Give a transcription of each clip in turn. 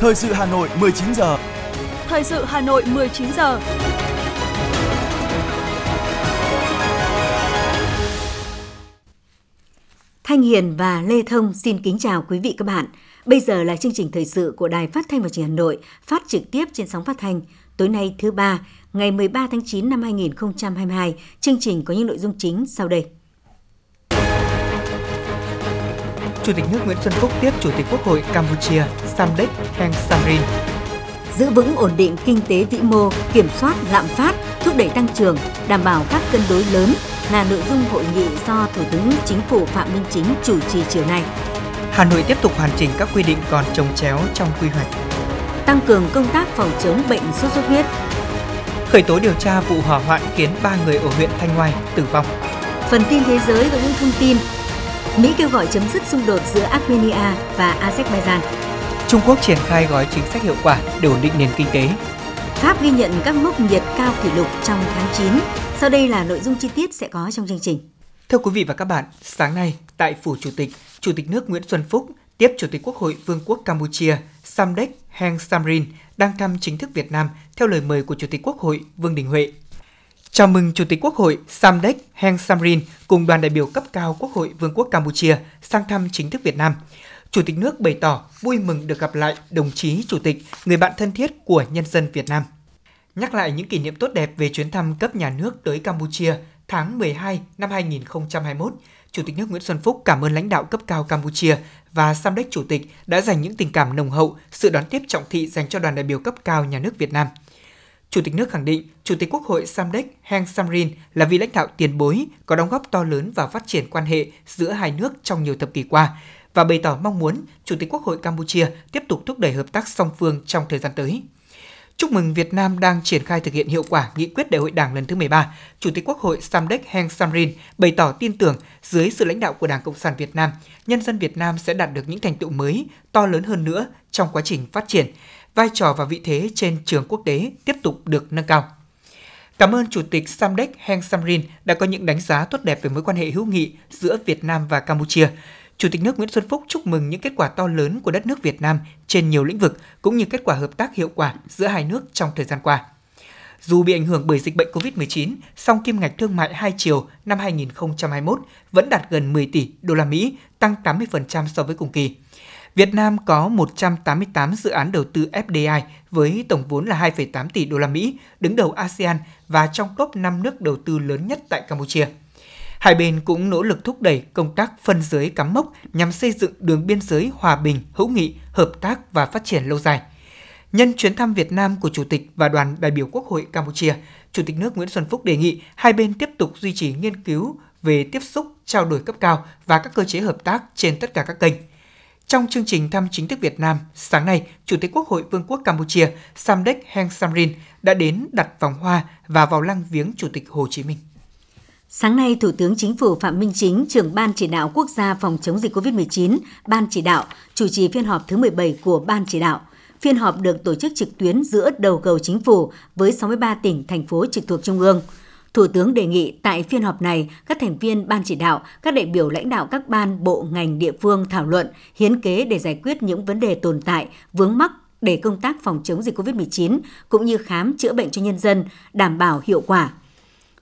Thời sự Hà Nội 19 giờ. Thời sự Hà Nội 19 giờ. Thanh Hiền và Lê Thông xin kính chào quý vị các bạn. Bây giờ là chương trình thời sự của Đài Phát thanh và Truyền hình Hà Nội, phát trực tiếp trên sóng phát thanh. Tối nay thứ ba, ngày 13 tháng 9 năm 2022, chương trình có những nội dung chính sau đây. Chủ tịch nước Nguyễn Xuân Phúc tiếp Chủ tịch Quốc hội Campuchia Samdech Heng Samrin. Giữ vững ổn định kinh tế vĩ mô, kiểm soát lạm phát, thúc đẩy tăng trưởng, đảm bảo các cân đối lớn là nội dung hội nghị do Thủ tướng Chính phủ Phạm Minh Chính chủ trì chiều nay. Hà Nội tiếp tục hoàn chỉnh các quy định còn trồng chéo trong quy hoạch. Tăng cường công tác phòng chống bệnh sốt xuất huyết. Khởi tố điều tra vụ hỏa hoạn khiến 3 người ở huyện Thanh Ngoai tử vong. Phần tin thế giới có những thông tin Mỹ kêu gọi chấm dứt xung đột giữa Armenia và Azerbaijan. Trung Quốc triển khai gói chính sách hiệu quả để ổn định nền kinh tế. Pháp ghi nhận các mốc nhiệt cao kỷ lục trong tháng 9. Sau đây là nội dung chi tiết sẽ có trong chương trình. Thưa quý vị và các bạn, sáng nay tại Phủ Chủ tịch, Chủ tịch nước Nguyễn Xuân Phúc tiếp Chủ tịch Quốc hội Vương quốc Campuchia Samdech Heng Samrin đang thăm chính thức Việt Nam theo lời mời của Chủ tịch Quốc hội Vương Đình Huệ. Chào mừng Chủ tịch Quốc hội Samdech Heng Samrin cùng đoàn đại biểu cấp cao Quốc hội Vương quốc Campuchia sang thăm chính thức Việt Nam. Chủ tịch nước bày tỏ vui mừng được gặp lại đồng chí Chủ tịch, người bạn thân thiết của nhân dân Việt Nam. Nhắc lại những kỷ niệm tốt đẹp về chuyến thăm cấp nhà nước tới Campuchia tháng 12 năm 2021, Chủ tịch nước Nguyễn Xuân Phúc cảm ơn lãnh đạo cấp cao Campuchia và Samdech Chủ tịch đã dành những tình cảm nồng hậu, sự đón tiếp trọng thị dành cho đoàn đại biểu cấp cao nhà nước Việt Nam – Chủ tịch nước khẳng định, Chủ tịch Quốc hội Samdech Heng Samrin là vị lãnh đạo tiền bối có đóng góp to lớn vào phát triển quan hệ giữa hai nước trong nhiều thập kỷ qua và bày tỏ mong muốn Chủ tịch Quốc hội Campuchia tiếp tục thúc đẩy hợp tác song phương trong thời gian tới. Chúc mừng Việt Nam đang triển khai thực hiện hiệu quả nghị quyết đại hội Đảng lần thứ 13. Chủ tịch Quốc hội Samdech Heng Samrin bày tỏ tin tưởng dưới sự lãnh đạo của Đảng Cộng sản Việt Nam, nhân dân Việt Nam sẽ đạt được những thành tựu mới, to lớn hơn nữa trong quá trình phát triển, vai trò và vị thế trên trường quốc tế tiếp tục được nâng cao. Cảm ơn Chủ tịch Samdech Heng Samrin đã có những đánh giá tốt đẹp về mối quan hệ hữu nghị giữa Việt Nam và Campuchia. Chủ tịch nước Nguyễn Xuân Phúc chúc mừng những kết quả to lớn của đất nước Việt Nam trên nhiều lĩnh vực cũng như kết quả hợp tác hiệu quả giữa hai nước trong thời gian qua. Dù bị ảnh hưởng bởi dịch bệnh COVID-19, song kim ngạch thương mại hai chiều năm 2021 vẫn đạt gần 10 tỷ đô la Mỹ, tăng 80% so với cùng kỳ. Việt Nam có 188 dự án đầu tư FDI với tổng vốn là 2,8 tỷ đô la Mỹ, đứng đầu ASEAN và trong top 5 nước đầu tư lớn nhất tại Campuchia. Hai bên cũng nỗ lực thúc đẩy công tác phân giới cắm mốc nhằm xây dựng đường biên giới hòa bình, hữu nghị, hợp tác và phát triển lâu dài. Nhân chuyến thăm Việt Nam của Chủ tịch và đoàn đại biểu Quốc hội Campuchia, Chủ tịch nước Nguyễn Xuân Phúc đề nghị hai bên tiếp tục duy trì nghiên cứu về tiếp xúc, trao đổi cấp cao và các cơ chế hợp tác trên tất cả các kênh – trong chương trình thăm chính thức Việt Nam, sáng nay, Chủ tịch Quốc hội Vương quốc Campuchia Samdech Heng Samrin đã đến đặt vòng hoa và vào lăng viếng Chủ tịch Hồ Chí Minh. Sáng nay, Thủ tướng Chính phủ Phạm Minh Chính, trưởng Ban chỉ đạo quốc gia phòng chống dịch COVID-19, Ban chỉ đạo, chủ trì phiên họp thứ 17 của Ban chỉ đạo. Phiên họp được tổ chức trực tuyến giữa đầu cầu chính phủ với 63 tỉnh, thành phố trực thuộc Trung ương. Thủ tướng đề nghị tại phiên họp này, các thành viên ban chỉ đạo, các đại biểu lãnh đạo các ban, bộ, ngành, địa phương thảo luận, hiến kế để giải quyết những vấn đề tồn tại, vướng mắc để công tác phòng chống dịch COVID-19 cũng như khám chữa bệnh cho nhân dân đảm bảo hiệu quả.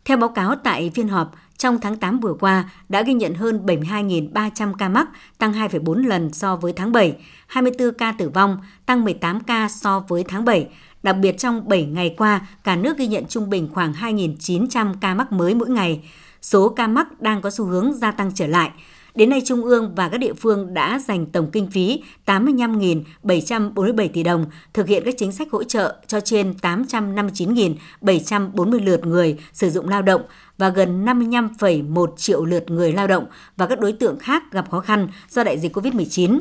Theo báo cáo tại phiên họp, trong tháng 8 vừa qua đã ghi nhận hơn 72.300 ca mắc, tăng 2,4 lần so với tháng 7, 24 ca tử vong, tăng 18 ca so với tháng 7, Đặc biệt trong 7 ngày qua, cả nước ghi nhận trung bình khoảng 2.900 ca mắc mới mỗi ngày. Số ca mắc đang có xu hướng gia tăng trở lại. Đến nay, Trung ương và các địa phương đã dành tổng kinh phí 85.747 tỷ đồng thực hiện các chính sách hỗ trợ cho trên 859.740 lượt người sử dụng lao động và gần 55,1 triệu lượt người lao động và các đối tượng khác gặp khó khăn do đại dịch COVID-19.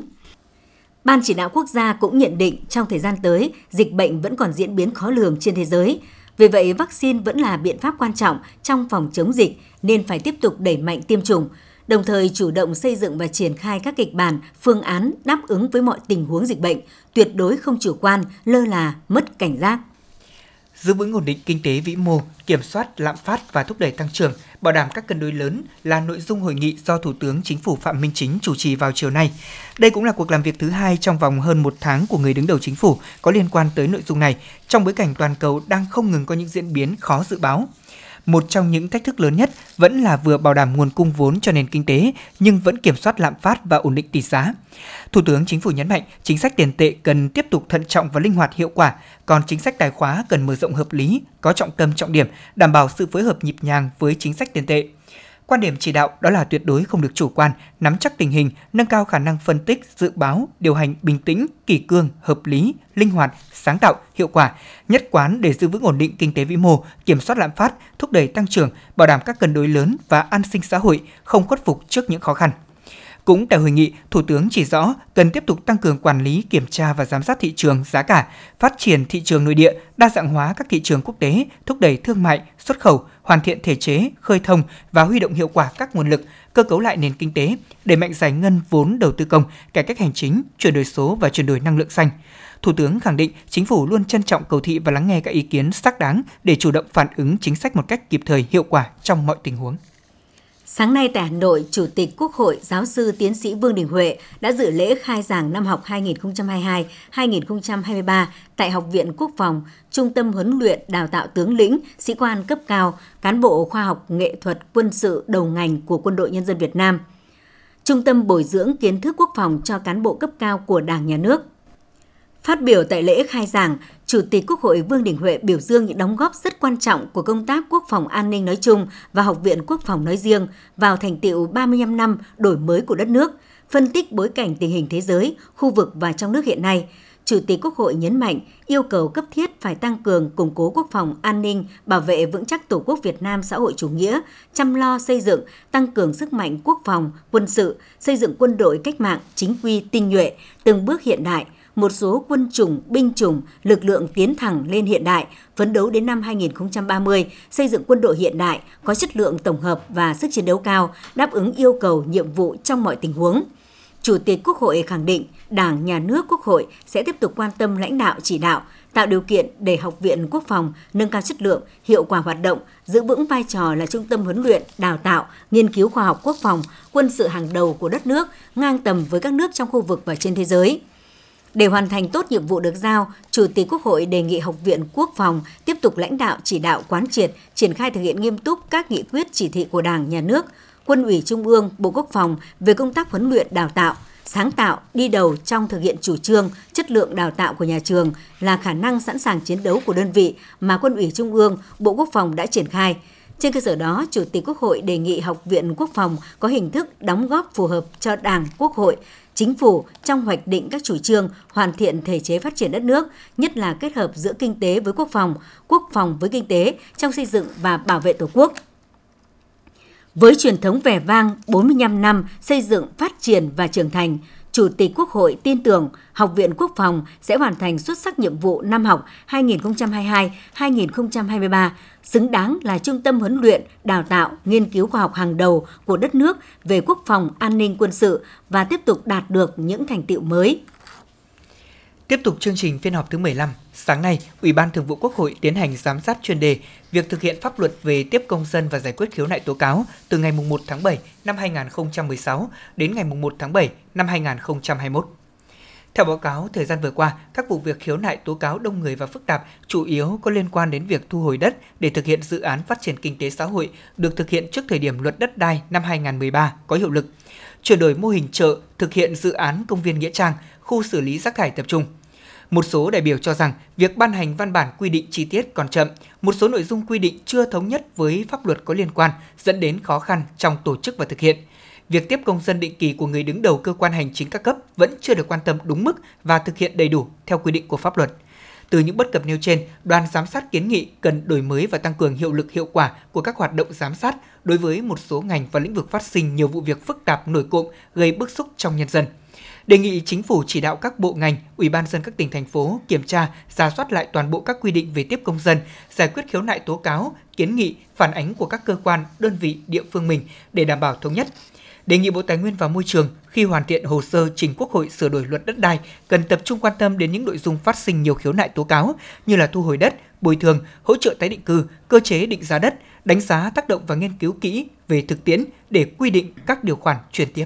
Ban chỉ đạo quốc gia cũng nhận định trong thời gian tới, dịch bệnh vẫn còn diễn biến khó lường trên thế giới. Vì vậy, vaccine vẫn là biện pháp quan trọng trong phòng chống dịch nên phải tiếp tục đẩy mạnh tiêm chủng, đồng thời chủ động xây dựng và triển khai các kịch bản, phương án đáp ứng với mọi tình huống dịch bệnh, tuyệt đối không chủ quan, lơ là, mất cảnh giác giữ vững ổn định kinh tế vĩ mô, kiểm soát lạm phát và thúc đẩy tăng trưởng, bảo đảm các cân đối lớn là nội dung hội nghị do Thủ tướng Chính phủ Phạm Minh Chính chủ trì vào chiều nay. Đây cũng là cuộc làm việc thứ hai trong vòng hơn một tháng của người đứng đầu chính phủ có liên quan tới nội dung này, trong bối cảnh toàn cầu đang không ngừng có những diễn biến khó dự báo một trong những thách thức lớn nhất vẫn là vừa bảo đảm nguồn cung vốn cho nền kinh tế nhưng vẫn kiểm soát lạm phát và ổn định tỷ giá. Thủ tướng Chính phủ nhấn mạnh chính sách tiền tệ cần tiếp tục thận trọng và linh hoạt hiệu quả, còn chính sách tài khóa cần mở rộng hợp lý, có trọng tâm trọng điểm, đảm bảo sự phối hợp nhịp nhàng với chính sách tiền tệ. Quan điểm chỉ đạo đó là tuyệt đối không được chủ quan, nắm chắc tình hình, nâng cao khả năng phân tích, dự báo, điều hành bình tĩnh, kỷ cương, hợp lý, linh hoạt, sáng tạo, hiệu quả, nhất quán để giữ vững ổn định kinh tế vĩ mô, kiểm soát lạm phát, thúc đẩy tăng trưởng, bảo đảm các cân đối lớn và an sinh xã hội, không khuất phục trước những khó khăn. Cũng tại hội nghị, Thủ tướng chỉ rõ cần tiếp tục tăng cường quản lý, kiểm tra và giám sát thị trường giá cả, phát triển thị trường nội địa, đa dạng hóa các thị trường quốc tế, thúc đẩy thương mại, xuất khẩu, hoàn thiện thể chế, khơi thông và huy động hiệu quả các nguồn lực, cơ cấu lại nền kinh tế, đẩy mạnh giải ngân vốn đầu tư công, cải cách hành chính, chuyển đổi số và chuyển đổi năng lượng xanh. Thủ tướng khẳng định chính phủ luôn trân trọng cầu thị và lắng nghe các ý kiến xác đáng để chủ động phản ứng chính sách một cách kịp thời hiệu quả trong mọi tình huống. Sáng nay tại Hà Nội, Chủ tịch Quốc hội giáo sư tiến sĩ Vương Đình Huệ đã dự lễ khai giảng năm học 2022-2023 tại Học viện Quốc phòng, Trung tâm huấn luyện đào tạo tướng lĩnh, sĩ quan cấp cao, cán bộ khoa học nghệ thuật quân sự đầu ngành của Quân đội Nhân dân Việt Nam. Trung tâm bồi dưỡng kiến thức quốc phòng cho cán bộ cấp cao của Đảng, Nhà nước. Phát biểu tại lễ khai giảng, Chủ tịch Quốc hội Vương Đình Huệ biểu dương những đóng góp rất quan trọng của công tác quốc phòng an ninh nói chung và Học viện Quốc phòng nói riêng vào thành tiệu 35 năm đổi mới của đất nước, phân tích bối cảnh tình hình thế giới, khu vực và trong nước hiện nay. Chủ tịch Quốc hội nhấn mạnh yêu cầu cấp thiết phải tăng cường củng cố quốc phòng an ninh, bảo vệ vững chắc Tổ quốc Việt Nam xã hội chủ nghĩa, chăm lo xây dựng, tăng cường sức mạnh quốc phòng, quân sự, xây dựng quân đội cách mạng chính quy tinh nhuệ, từng bước hiện đại, một số quân chủng, binh chủng, lực lượng tiến thẳng lên hiện đại, phấn đấu đến năm 2030, xây dựng quân đội hiện đại, có chất lượng tổng hợp và sức chiến đấu cao, đáp ứng yêu cầu nhiệm vụ trong mọi tình huống. Chủ tịch Quốc hội khẳng định Đảng, Nhà nước, Quốc hội sẽ tiếp tục quan tâm lãnh đạo chỉ đạo, tạo điều kiện để Học viện Quốc phòng nâng cao chất lượng, hiệu quả hoạt động, giữ vững vai trò là trung tâm huấn luyện, đào tạo, nghiên cứu khoa học quốc phòng, quân sự hàng đầu của đất nước, ngang tầm với các nước trong khu vực và trên thế giới. Để hoàn thành tốt nhiệm vụ được giao, Chủ tịch Quốc hội đề nghị Học viện Quốc phòng tiếp tục lãnh đạo chỉ đạo quán triệt, triển khai thực hiện nghiêm túc các nghị quyết chỉ thị của Đảng, Nhà nước, Quân ủy Trung ương, Bộ Quốc phòng về công tác huấn luyện đào tạo, sáng tạo, đi đầu trong thực hiện chủ trương, chất lượng đào tạo của nhà trường là khả năng sẵn sàng chiến đấu của đơn vị mà Quân ủy Trung ương, Bộ Quốc phòng đã triển khai. Trên cơ sở đó, Chủ tịch Quốc hội đề nghị Học viện Quốc phòng có hình thức đóng góp phù hợp cho Đảng, Quốc hội, chính phủ trong hoạch định các chủ trương hoàn thiện thể chế phát triển đất nước, nhất là kết hợp giữa kinh tế với quốc phòng, quốc phòng với kinh tế trong xây dựng và bảo vệ Tổ quốc. Với truyền thống vẻ vang 45 năm xây dựng, phát triển và trưởng thành, Chủ tịch Quốc hội tin tưởng Học viện Quốc phòng sẽ hoàn thành xuất sắc nhiệm vụ năm học 2022-2023, xứng đáng là trung tâm huấn luyện, đào tạo, nghiên cứu khoa học hàng đầu của đất nước về quốc phòng an ninh quân sự và tiếp tục đạt được những thành tựu mới. Tiếp tục chương trình phiên họp thứ 15, sáng nay, Ủy ban Thường vụ Quốc hội tiến hành giám sát chuyên đề việc thực hiện pháp luật về tiếp công dân và giải quyết khiếu nại tố cáo từ ngày 1 tháng 7 năm 2016 đến ngày 1 tháng 7 năm 2021. Theo báo cáo, thời gian vừa qua, các vụ việc khiếu nại tố cáo đông người và phức tạp chủ yếu có liên quan đến việc thu hồi đất để thực hiện dự án phát triển kinh tế xã hội được thực hiện trước thời điểm luật đất đai năm 2013 có hiệu lực, chuyển đổi mô hình chợ thực hiện dự án công viên Nghĩa Trang, khu xử lý rác thải tập trung. Một số đại biểu cho rằng việc ban hành văn bản quy định chi tiết còn chậm, một số nội dung quy định chưa thống nhất với pháp luật có liên quan dẫn đến khó khăn trong tổ chức và thực hiện – việc tiếp công dân định kỳ của người đứng đầu cơ quan hành chính các cấp vẫn chưa được quan tâm đúng mức và thực hiện đầy đủ theo quy định của pháp luật. Từ những bất cập nêu trên, đoàn giám sát kiến nghị cần đổi mới và tăng cường hiệu lực hiệu quả của các hoạt động giám sát đối với một số ngành và lĩnh vực phát sinh nhiều vụ việc phức tạp nổi cộm gây bức xúc trong nhân dân. Đề nghị chính phủ chỉ đạo các bộ ngành, ủy ban dân các tỉnh thành phố kiểm tra, giả soát lại toàn bộ các quy định về tiếp công dân, giải quyết khiếu nại tố cáo, kiến nghị, phản ánh của các cơ quan, đơn vị, địa phương mình để đảm bảo thống nhất đề nghị Bộ Tài nguyên và Môi trường khi hoàn thiện hồ sơ trình Quốc hội sửa đổi luật đất đai cần tập trung quan tâm đến những nội dung phát sinh nhiều khiếu nại tố cáo như là thu hồi đất, bồi thường, hỗ trợ tái định cư, cơ chế định giá đất, đánh giá tác động và nghiên cứu kỹ về thực tiễn để quy định các điều khoản chuyển tiếp.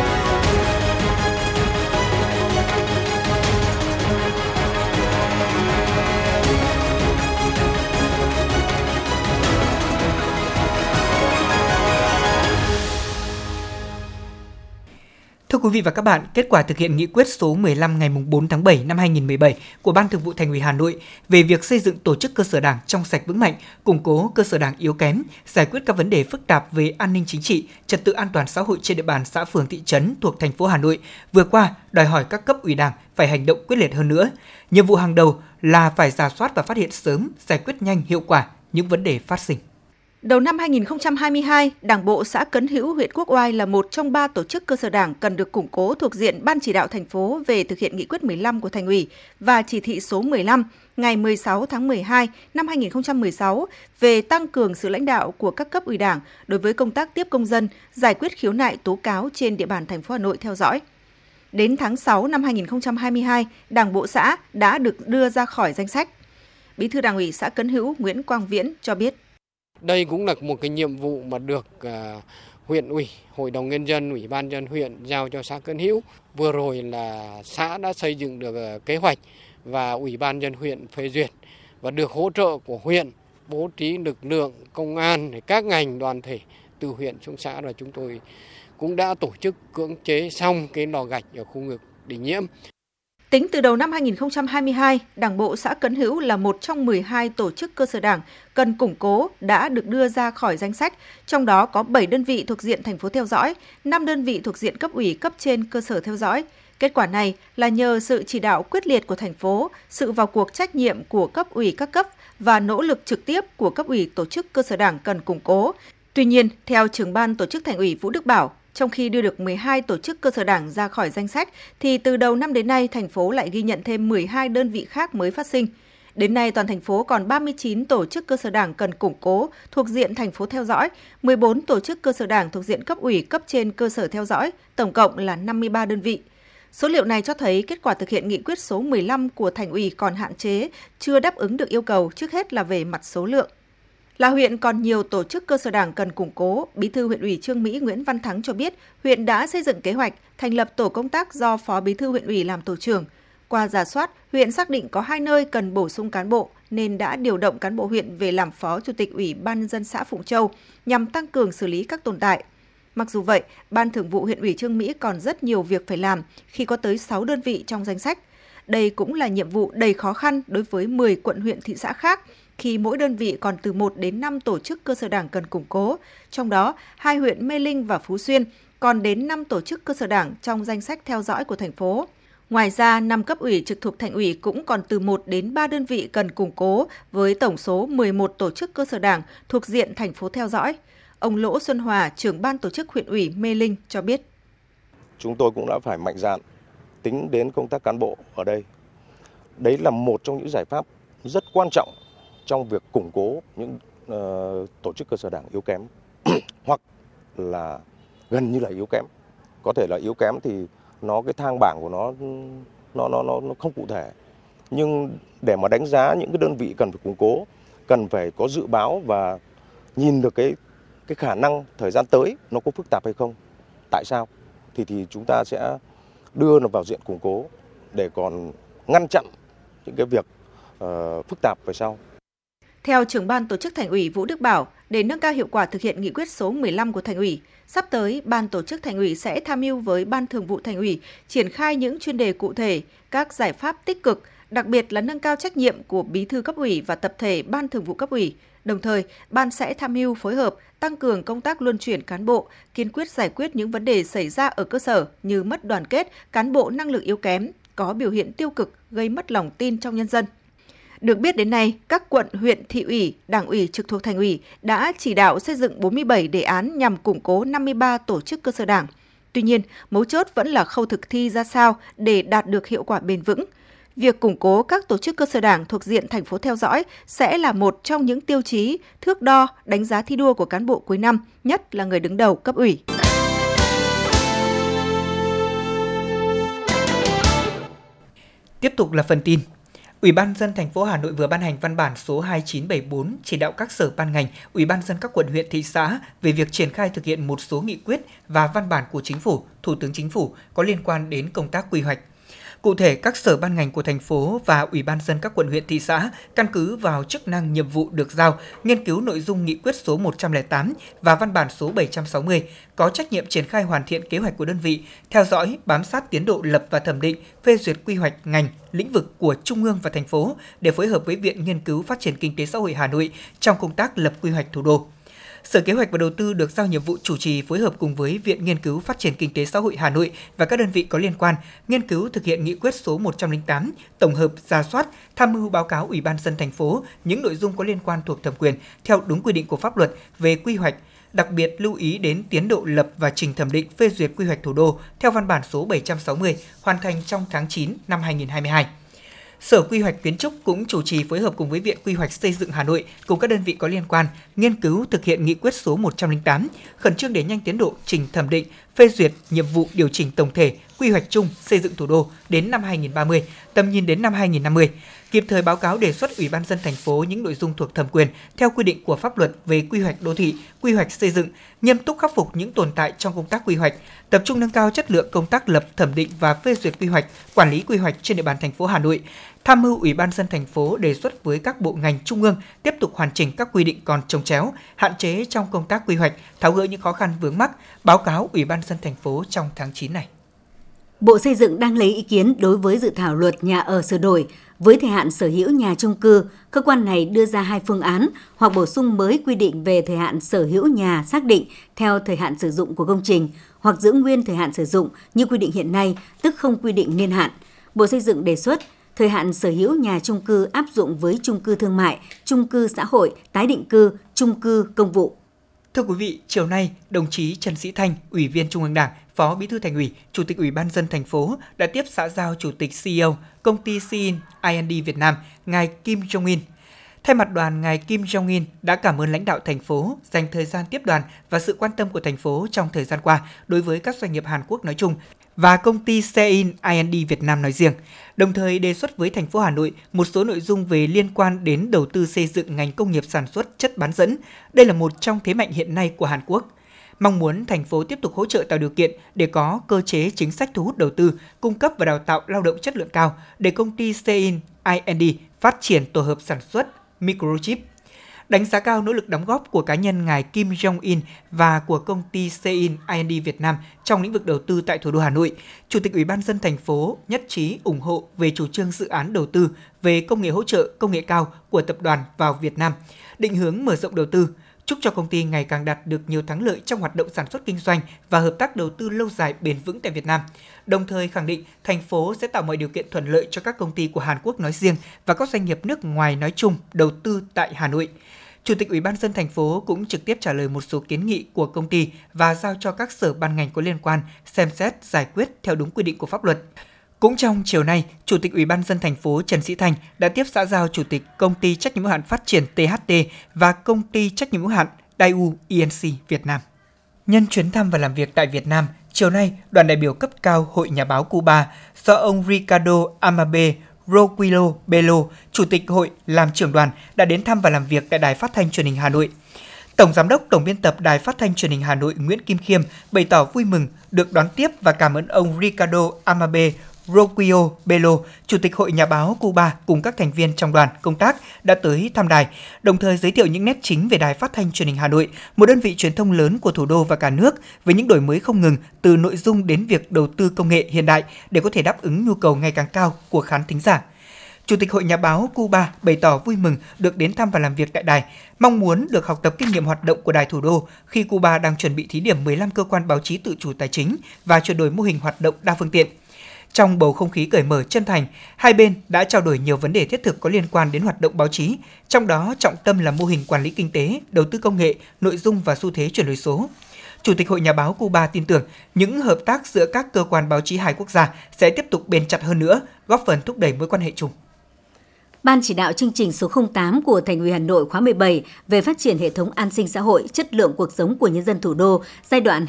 Quý vị và các bạn, kết quả thực hiện nghị quyết số 15 ngày 4 tháng 7 năm 2017 của Ban Thường vụ Thành ủy Hà Nội về việc xây dựng tổ chức cơ sở Đảng trong sạch vững mạnh, củng cố cơ sở Đảng yếu kém, giải quyết các vấn đề phức tạp về an ninh chính trị, trật tự an toàn xã hội trên địa bàn xã phường thị trấn thuộc thành phố Hà Nội vừa qua đòi hỏi các cấp ủy Đảng phải hành động quyết liệt hơn nữa. Nhiệm vụ hàng đầu là phải giả soát và phát hiện sớm, giải quyết nhanh hiệu quả những vấn đề phát sinh. Đầu năm 2022, Đảng bộ xã Cấn Hữu, huyện Quốc Oai là một trong ba tổ chức cơ sở đảng cần được củng cố thuộc diện Ban chỉ đạo thành phố về thực hiện nghị quyết 15 của Thành ủy và chỉ thị số 15 ngày 16 tháng 12 năm 2016 về tăng cường sự lãnh đạo của các cấp ủy đảng đối với công tác tiếp công dân, giải quyết khiếu nại tố cáo trên địa bàn thành phố Hà Nội theo dõi. Đến tháng 6 năm 2022, Đảng bộ xã đã được đưa ra khỏi danh sách. Bí thư Đảng ủy xã Cấn Hữu Nguyễn Quang Viễn cho biết đây cũng là một cái nhiệm vụ mà được à, huyện ủy, hội đồng nhân dân, ủy ban dân huyện giao cho xã Cấn Hữu. Vừa rồi là xã đã xây dựng được à, kế hoạch và ủy ban dân huyện phê duyệt và được hỗ trợ của huyện bố trí lực lượng công an các ngành đoàn thể từ huyện xuống xã và chúng tôi cũng đã tổ chức cưỡng chế xong cái lò gạch ở khu vực Đình nhiễm Tính từ đầu năm 2022, Đảng bộ xã Cấn Hữu là một trong 12 tổ chức cơ sở đảng cần củng cố đã được đưa ra khỏi danh sách, trong đó có 7 đơn vị thuộc diện thành phố theo dõi, 5 đơn vị thuộc diện cấp ủy cấp trên cơ sở theo dõi. Kết quả này là nhờ sự chỉ đạo quyết liệt của thành phố, sự vào cuộc trách nhiệm của cấp ủy các cấp và nỗ lực trực tiếp của cấp ủy tổ chức cơ sở đảng cần củng cố. Tuy nhiên, theo trưởng ban tổ chức thành ủy Vũ Đức Bảo, trong khi đưa được 12 tổ chức cơ sở đảng ra khỏi danh sách, thì từ đầu năm đến nay, thành phố lại ghi nhận thêm 12 đơn vị khác mới phát sinh. Đến nay, toàn thành phố còn 39 tổ chức cơ sở đảng cần củng cố thuộc diện thành phố theo dõi, 14 tổ chức cơ sở đảng thuộc diện cấp ủy cấp trên cơ sở theo dõi, tổng cộng là 53 đơn vị. Số liệu này cho thấy kết quả thực hiện nghị quyết số 15 của thành ủy còn hạn chế, chưa đáp ứng được yêu cầu trước hết là về mặt số lượng. Là huyện còn nhiều tổ chức cơ sở đảng cần củng cố, Bí thư huyện ủy Trương Mỹ Nguyễn Văn Thắng cho biết, huyện đã xây dựng kế hoạch thành lập tổ công tác do Phó Bí thư huyện ủy làm tổ trưởng. Qua giả soát, huyện xác định có hai nơi cần bổ sung cán bộ nên đã điều động cán bộ huyện về làm Phó Chủ tịch Ủy ban nhân dân xã Phụng Châu nhằm tăng cường xử lý các tồn tại. Mặc dù vậy, Ban Thường vụ huyện ủy Trương Mỹ còn rất nhiều việc phải làm khi có tới 6 đơn vị trong danh sách. Đây cũng là nhiệm vụ đầy khó khăn đối với 10 quận huyện thị xã khác khi mỗi đơn vị còn từ 1 đến 5 tổ chức cơ sở đảng cần củng cố, trong đó hai huyện Mê Linh và Phú Xuyên còn đến 5 tổ chức cơ sở đảng trong danh sách theo dõi của thành phố. Ngoài ra, năm cấp ủy trực thuộc thành ủy cũng còn từ 1 đến 3 đơn vị cần củng cố với tổng số 11 tổ chức cơ sở đảng thuộc diện thành phố theo dõi. Ông Lỗ Xuân Hòa, trưởng ban tổ chức huyện ủy Mê Linh cho biết. Chúng tôi cũng đã phải mạnh dạn tính đến công tác cán bộ ở đây. Đấy là một trong những giải pháp rất quan trọng trong việc củng cố những uh, tổ chức cơ sở đảng yếu kém hoặc là gần như là yếu kém. Có thể là yếu kém thì nó cái thang bảng của nó nó nó nó, nó không cụ thể. Nhưng để mà đánh giá những cái đơn vị cần phải củng cố cần phải có dự báo và nhìn được cái cái khả năng thời gian tới nó có phức tạp hay không tại sao thì thì chúng ta sẽ đưa nó vào diện củng cố để còn ngăn chặn những cái việc uh, phức tạp về sau theo trưởng ban tổ chức thành ủy Vũ Đức Bảo, để nâng cao hiệu quả thực hiện nghị quyết số 15 của thành ủy, sắp tới ban tổ chức thành ủy sẽ tham mưu với ban thường vụ thành ủy triển khai những chuyên đề cụ thể, các giải pháp tích cực, đặc biệt là nâng cao trách nhiệm của bí thư cấp ủy và tập thể ban thường vụ cấp ủy. Đồng thời, ban sẽ tham mưu phối hợp tăng cường công tác luân chuyển cán bộ, kiên quyết giải quyết những vấn đề xảy ra ở cơ sở như mất đoàn kết, cán bộ năng lực yếu kém, có biểu hiện tiêu cực gây mất lòng tin trong nhân dân. Được biết đến nay, các quận, huyện, thị ủy, đảng ủy trực thuộc thành ủy đã chỉ đạo xây dựng 47 đề án nhằm củng cố 53 tổ chức cơ sở đảng. Tuy nhiên, mấu chốt vẫn là khâu thực thi ra sao để đạt được hiệu quả bền vững. việc củng cố các tổ chức cơ sở đảng thuộc diện thành phố theo dõi sẽ là một trong những tiêu chí thước đo đánh giá thi đua của cán bộ cuối năm, nhất là người đứng đầu cấp ủy. Tiếp tục là phần tin. Ủy ban dân thành phố Hà Nội vừa ban hành văn bản số 2974 chỉ đạo các sở ban ngành, Ủy ban dân các quận huyện thị xã về việc triển khai thực hiện một số nghị quyết và văn bản của chính phủ, Thủ tướng Chính phủ có liên quan đến công tác quy hoạch. Cụ thể, các sở ban ngành của thành phố và Ủy ban dân các quận huyện thị xã căn cứ vào chức năng nhiệm vụ được giao, nghiên cứu nội dung nghị quyết số 108 và văn bản số 760, có trách nhiệm triển khai hoàn thiện kế hoạch của đơn vị, theo dõi, bám sát tiến độ lập và thẩm định, phê duyệt quy hoạch ngành, lĩnh vực của Trung ương và thành phố để phối hợp với Viện Nghiên cứu Phát triển Kinh tế Xã hội Hà Nội trong công tác lập quy hoạch thủ đô. Sở Kế hoạch và Đầu tư được giao nhiệm vụ chủ trì phối hợp cùng với Viện Nghiên cứu Phát triển Kinh tế Xã hội Hà Nội và các đơn vị có liên quan nghiên cứu thực hiện nghị quyết số 108, tổng hợp, ra soát, tham mưu báo cáo Ủy ban dân thành phố những nội dung có liên quan thuộc thẩm quyền theo đúng quy định của pháp luật về quy hoạch, đặc biệt lưu ý đến tiến độ lập và trình thẩm định phê duyệt quy hoạch thủ đô theo văn bản số 760 hoàn thành trong tháng 9 năm 2022. Sở Quy hoạch Kiến trúc cũng chủ trì phối hợp cùng với Viện Quy hoạch Xây dựng Hà Nội cùng các đơn vị có liên quan nghiên cứu thực hiện nghị quyết số 108, khẩn trương đẩy nhanh tiến độ trình thẩm định, phê duyệt nhiệm vụ điều chỉnh tổng thể quy hoạch chung xây dựng thủ đô đến năm 2030, tầm nhìn đến năm 2050 kịp thời báo cáo đề xuất Ủy ban dân thành phố những nội dung thuộc thẩm quyền theo quy định của pháp luật về quy hoạch đô thị, quy hoạch xây dựng, nghiêm túc khắc phục những tồn tại trong công tác quy hoạch, tập trung nâng cao chất lượng công tác lập thẩm định và phê duyệt quy hoạch, quản lý quy hoạch trên địa bàn thành phố Hà Nội, tham mưu Ủy ban dân thành phố đề xuất với các bộ ngành trung ương tiếp tục hoàn chỉnh các quy định còn trồng chéo, hạn chế trong công tác quy hoạch, tháo gỡ những khó khăn vướng mắc, báo cáo Ủy ban dân thành phố trong tháng 9 này. Bộ Xây dựng đang lấy ý kiến đối với dự thảo luật nhà ở sửa đổi với thời hạn sở hữu nhà chung cư, cơ quan này đưa ra hai phương án hoặc bổ sung mới quy định về thời hạn sở hữu nhà xác định theo thời hạn sử dụng của công trình hoặc giữ nguyên thời hạn sử dụng như quy định hiện nay, tức không quy định niên hạn. Bộ Xây dựng đề xuất thời hạn sở hữu nhà chung cư áp dụng với chung cư thương mại, chung cư xã hội, tái định cư, chung cư công vụ. Thưa quý vị, chiều nay, đồng chí Trần Sĩ Thanh, Ủy viên Trung ương Đảng, Phó Bí thư Thành ủy, Chủ tịch Ủy ban dân thành phố đã tiếp xã giao Chủ tịch CEO công ty Sein IND Việt Nam, ngài Kim Jong In. Thay mặt đoàn, ngài Kim Jong In đã cảm ơn lãnh đạo thành phố dành thời gian tiếp đoàn và sự quan tâm của thành phố trong thời gian qua đối với các doanh nghiệp Hàn Quốc nói chung và công ty Sein IND Việt Nam nói riêng, đồng thời đề xuất với thành phố Hà Nội một số nội dung về liên quan đến đầu tư xây dựng ngành công nghiệp sản xuất chất bán dẫn. Đây là một trong thế mạnh hiện nay của Hàn Quốc – mong muốn thành phố tiếp tục hỗ trợ tạo điều kiện để có cơ chế chính sách thu hút đầu tư, cung cấp và đào tạo lao động chất lượng cao để công ty Sein IND phát triển tổ hợp sản xuất microchip. Đánh giá cao nỗ lực đóng góp của cá nhân ngài Kim Jong-in và của công ty Sein IND Việt Nam trong lĩnh vực đầu tư tại thủ đô Hà Nội, Chủ tịch Ủy ban dân thành phố nhất trí ủng hộ về chủ trương dự án đầu tư về công nghệ hỗ trợ công nghệ cao của tập đoàn vào Việt Nam, định hướng mở rộng đầu tư, chúc cho công ty ngày càng đạt được nhiều thắng lợi trong hoạt động sản xuất kinh doanh và hợp tác đầu tư lâu dài bền vững tại Việt Nam. Đồng thời khẳng định thành phố sẽ tạo mọi điều kiện thuận lợi cho các công ty của Hàn Quốc nói riêng và các doanh nghiệp nước ngoài nói chung đầu tư tại Hà Nội. Chủ tịch Ủy ban dân thành phố cũng trực tiếp trả lời một số kiến nghị của công ty và giao cho các sở ban ngành có liên quan xem xét giải quyết theo đúng quy định của pháp luật. Cũng trong chiều nay, Chủ tịch Ủy ban dân thành phố Trần Sĩ Thành đã tiếp xã giao Chủ tịch Công ty trách nhiệm hữu hạn phát triển THT và Công ty trách nhiệm hữu hạn Daewoo ENC Việt Nam. Nhân chuyến thăm và làm việc tại Việt Nam, chiều nay, đoàn đại biểu cấp cao Hội Nhà báo Cuba do ông Ricardo Amabe Roquilo Belo, Chủ tịch hội làm trưởng đoàn đã đến thăm và làm việc tại Đài Phát thanh Truyền hình Hà Nội. Tổng Giám đốc Tổng biên tập Đài Phát thanh Truyền hình Hà Nội Nguyễn Kim Khiêm bày tỏ vui mừng được đón tiếp và cảm ơn ông Ricardo Amabe Roquio Belo, Chủ tịch Hội Nhà báo Cuba cùng các thành viên trong đoàn công tác đã tới thăm đài, đồng thời giới thiệu những nét chính về Đài Phát thanh Truyền hình Hà Nội, một đơn vị truyền thông lớn của thủ đô và cả nước với những đổi mới không ngừng từ nội dung đến việc đầu tư công nghệ hiện đại để có thể đáp ứng nhu cầu ngày càng cao của khán thính giả. Chủ tịch Hội Nhà báo Cuba bày tỏ vui mừng được đến thăm và làm việc tại đài, mong muốn được học tập kinh nghiệm hoạt động của đài thủ đô khi Cuba đang chuẩn bị thí điểm 15 cơ quan báo chí tự chủ tài chính và chuyển đổi mô hình hoạt động đa phương tiện. Trong bầu không khí cởi mở chân thành, hai bên đã trao đổi nhiều vấn đề thiết thực có liên quan đến hoạt động báo chí, trong đó trọng tâm là mô hình quản lý kinh tế, đầu tư công nghệ, nội dung và xu thế chuyển đổi số. Chủ tịch Hội Nhà báo Cuba tin tưởng những hợp tác giữa các cơ quan báo chí hai quốc gia sẽ tiếp tục bền chặt hơn nữa, góp phần thúc đẩy mối quan hệ chung. Ban chỉ đạo chương trình số 08 của Thành ủy Hà Nội khóa 17 về phát triển hệ thống an sinh xã hội, chất lượng cuộc sống của nhân dân thủ đô giai đoạn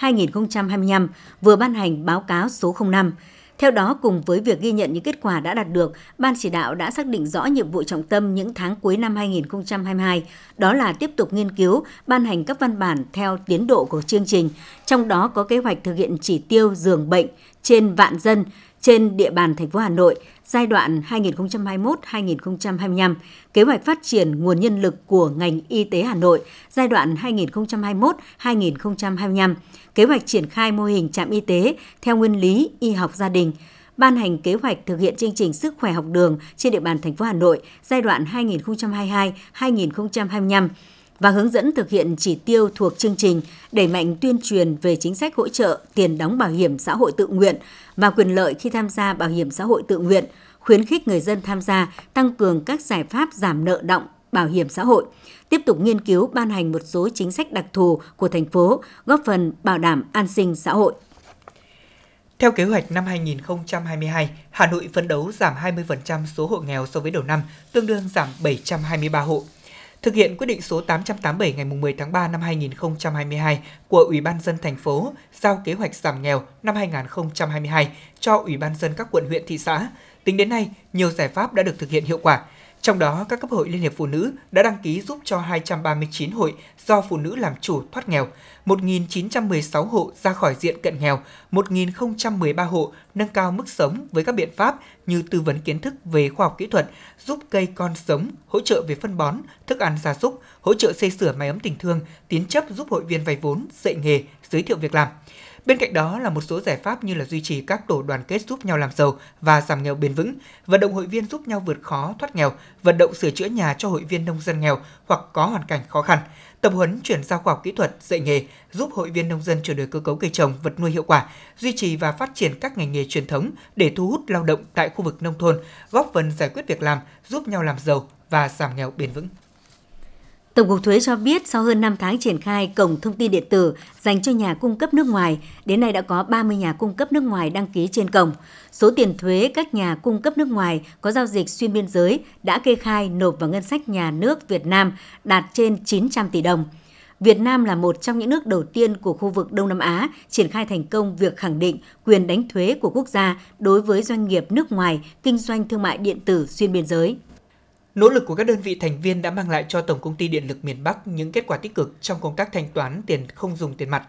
2021-2025 vừa ban hành báo cáo số 05. Theo đó, cùng với việc ghi nhận những kết quả đã đạt được, Ban chỉ đạo đã xác định rõ nhiệm vụ trọng tâm những tháng cuối năm 2022, đó là tiếp tục nghiên cứu, ban hành các văn bản theo tiến độ của chương trình, trong đó có kế hoạch thực hiện chỉ tiêu giường bệnh trên vạn dân trên địa bàn thành phố Hà Nội giai đoạn 2021-2025, kế hoạch phát triển nguồn nhân lực của ngành y tế Hà Nội giai đoạn 2021-2025, kế hoạch triển khai mô hình trạm y tế theo nguyên lý y học gia đình, ban hành kế hoạch thực hiện chương trình sức khỏe học đường trên địa bàn thành phố Hà Nội giai đoạn 2022-2025 và hướng dẫn thực hiện chỉ tiêu thuộc chương trình đẩy mạnh tuyên truyền về chính sách hỗ trợ tiền đóng bảo hiểm xã hội tự nguyện và quyền lợi khi tham gia bảo hiểm xã hội tự nguyện, khuyến khích người dân tham gia, tăng cường các giải pháp giảm nợ động bảo hiểm xã hội, tiếp tục nghiên cứu ban hành một số chính sách đặc thù của thành phố, góp phần bảo đảm an sinh xã hội. Theo kế hoạch năm 2022, Hà Nội phấn đấu giảm 20% số hộ nghèo so với đầu năm, tương đương giảm 723 hộ. Thực hiện quyết định số 887 ngày 10 tháng 3 năm 2022 của Ủy ban dân thành phố giao kế hoạch giảm nghèo năm 2022 cho Ủy ban dân các quận huyện thị xã, tính đến nay nhiều giải pháp đã được thực hiện hiệu quả. Trong đó, các cấp hội Liên hiệp Phụ nữ đã đăng ký giúp cho 239 hội do phụ nữ làm chủ thoát nghèo, 1.916 hộ ra khỏi diện cận nghèo, 1.013 hộ nâng cao mức sống với các biện pháp như tư vấn kiến thức về khoa học kỹ thuật, giúp cây con sống, hỗ trợ về phân bón, thức ăn gia súc, hỗ trợ xây sửa máy ấm tình thương, tín chấp giúp hội viên vay vốn, dạy nghề, giới thiệu việc làm. Bên cạnh đó là một số giải pháp như là duy trì các tổ đoàn kết giúp nhau làm giàu và giảm nghèo bền vững, vận động hội viên giúp nhau vượt khó thoát nghèo, vận động sửa chữa nhà cho hội viên nông dân nghèo hoặc có hoàn cảnh khó khăn, tập huấn chuyển giao khoa học kỹ thuật, dạy nghề, giúp hội viên nông dân chuyển đổi cơ cấu cây trồng, vật nuôi hiệu quả, duy trì và phát triển các ngành nghề truyền thống để thu hút lao động tại khu vực nông thôn, góp phần giải quyết việc làm, giúp nhau làm giàu và giảm nghèo bền vững. Tổng cục Thuế cho biết sau hơn 5 tháng triển khai cổng thông tin điện tử dành cho nhà cung cấp nước ngoài, đến nay đã có 30 nhà cung cấp nước ngoài đăng ký trên cổng. Số tiền thuế các nhà cung cấp nước ngoài có giao dịch xuyên biên giới đã kê khai nộp vào ngân sách nhà nước Việt Nam đạt trên 900 tỷ đồng. Việt Nam là một trong những nước đầu tiên của khu vực Đông Nam Á triển khai thành công việc khẳng định quyền đánh thuế của quốc gia đối với doanh nghiệp nước ngoài kinh doanh thương mại điện tử xuyên biên giới. Nỗ lực của các đơn vị thành viên đã mang lại cho Tổng công ty Điện lực miền Bắc những kết quả tích cực trong công tác thanh toán tiền không dùng tiền mặt.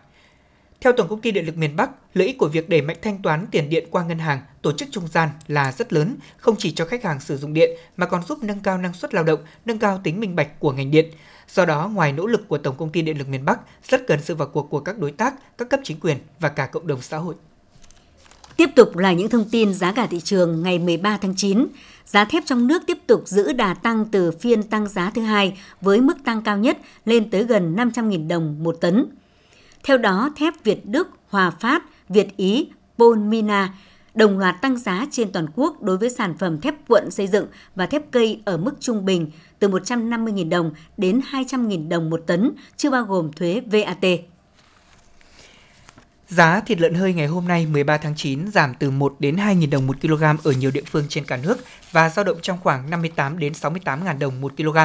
Theo Tổng công ty Điện lực miền Bắc, lợi ích của việc đẩy mạnh thanh toán tiền điện qua ngân hàng, tổ chức trung gian là rất lớn, không chỉ cho khách hàng sử dụng điện mà còn giúp nâng cao năng suất lao động, nâng cao tính minh bạch của ngành điện. Do đó, ngoài nỗ lực của Tổng công ty Điện lực miền Bắc, rất cần sự vào cuộc của các đối tác, các cấp chính quyền và cả cộng đồng xã hội. Tiếp tục là những thông tin giá cả thị trường ngày 13 tháng 9. Giá thép trong nước tiếp tục giữ đà tăng từ phiên tăng giá thứ hai với mức tăng cao nhất lên tới gần 500.000 đồng một tấn. Theo đó, thép Việt Đức, Hòa Phát, Việt Ý, Polmina đồng loạt tăng giá trên toàn quốc đối với sản phẩm thép cuộn xây dựng và thép cây ở mức trung bình từ 150.000 đồng đến 200.000 đồng một tấn, chưa bao gồm thuế VAT. Giá thịt lợn hơi ngày hôm nay 13 tháng 9 giảm từ 1 đến 2.000 đồng một kg ở nhiều địa phương trên cả nước và dao động trong khoảng 58 đến 68 000 đồng một kg.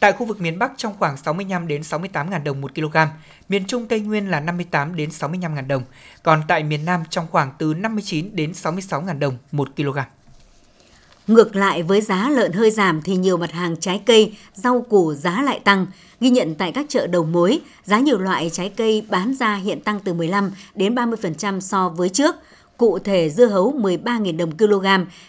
Tại khu vực miền Bắc trong khoảng 65 đến 68 000 đồng một kg, miền Trung Tây Nguyên là 58 đến 65 000 đồng, còn tại miền Nam trong khoảng từ 59 đến 66 000 đồng một kg. Ngược lại với giá lợn hơi giảm thì nhiều mặt hàng trái cây, rau củ giá lại tăng. Ghi nhận tại các chợ đầu mối, giá nhiều loại trái cây bán ra hiện tăng từ 15 đến 30% so với trước. Cụ thể dưa hấu 13.000 đồng kg,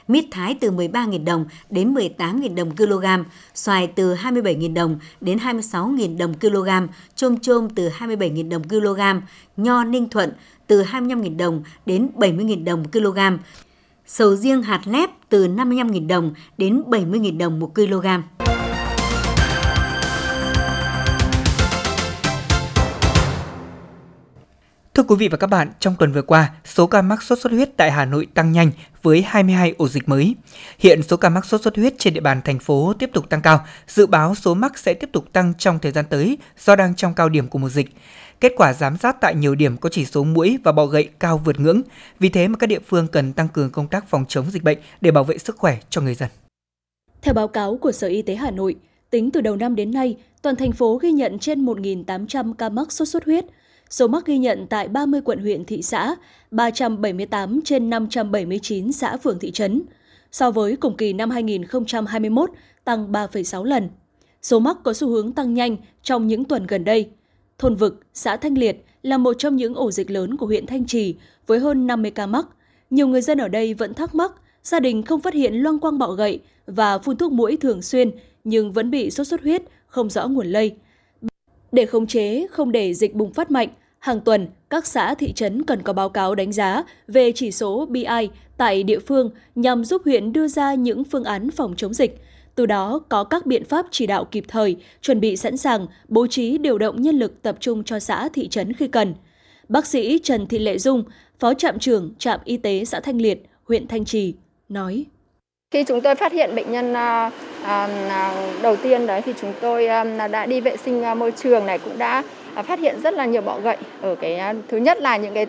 mít thái từ 13.000 đồng đến 18.000 đồng kg, xoài từ 27.000 đồng đến 26.000 đồng kg, chôm chôm từ 27.000 đồng kg, nho ninh thuận từ 25.000 đồng đến 70.000 đồng kg, sầu riêng hạt lép từ 55.000 đồng đến 70.000 đồng một kg. Thưa quý vị và các bạn, trong tuần vừa qua, số ca mắc sốt xuất huyết tại Hà Nội tăng nhanh với 22 ổ dịch mới. Hiện số ca mắc sốt xuất huyết trên địa bàn thành phố tiếp tục tăng cao, dự báo số mắc sẽ tiếp tục tăng trong thời gian tới do đang trong cao điểm của mùa dịch. Kết quả giám sát tại nhiều điểm có chỉ số mũi và bọ gậy cao vượt ngưỡng. Vì thế mà các địa phương cần tăng cường công tác phòng chống dịch bệnh để bảo vệ sức khỏe cho người dân. Theo báo cáo của Sở Y tế Hà Nội, tính từ đầu năm đến nay, toàn thành phố ghi nhận trên 1.800 ca mắc sốt xuất huyết. Số mắc ghi nhận tại 30 quận huyện thị xã, 378 trên 579 xã phường thị trấn. So với cùng kỳ năm 2021, tăng 3,6 lần. Số mắc có xu hướng tăng nhanh trong những tuần gần đây. Thôn Vực, xã Thanh Liệt là một trong những ổ dịch lớn của huyện Thanh Trì với hơn 50 ca mắc. Nhiều người dân ở đây vẫn thắc mắc gia đình không phát hiện loang quang bọ gậy và phun thuốc mũi thường xuyên nhưng vẫn bị sốt xuất huyết, không rõ nguồn lây. Để khống chế, không để dịch bùng phát mạnh, hàng tuần các xã thị trấn cần có báo cáo đánh giá về chỉ số BI tại địa phương nhằm giúp huyện đưa ra những phương án phòng chống dịch. Từ đó có các biện pháp chỉ đạo kịp thời, chuẩn bị sẵn sàng, bố trí điều động nhân lực tập trung cho xã thị trấn khi cần. Bác sĩ Trần Thị Lệ Dung, Phó trạm trưởng trạm y tế xã Thanh Liệt, huyện Thanh Trì, nói. Khi chúng tôi phát hiện bệnh nhân à, à, à, đầu tiên đấy thì chúng tôi đã đi vệ sinh môi trường này cũng đã phát hiện rất là nhiều bọ gậy ở cái thứ nhất là những cái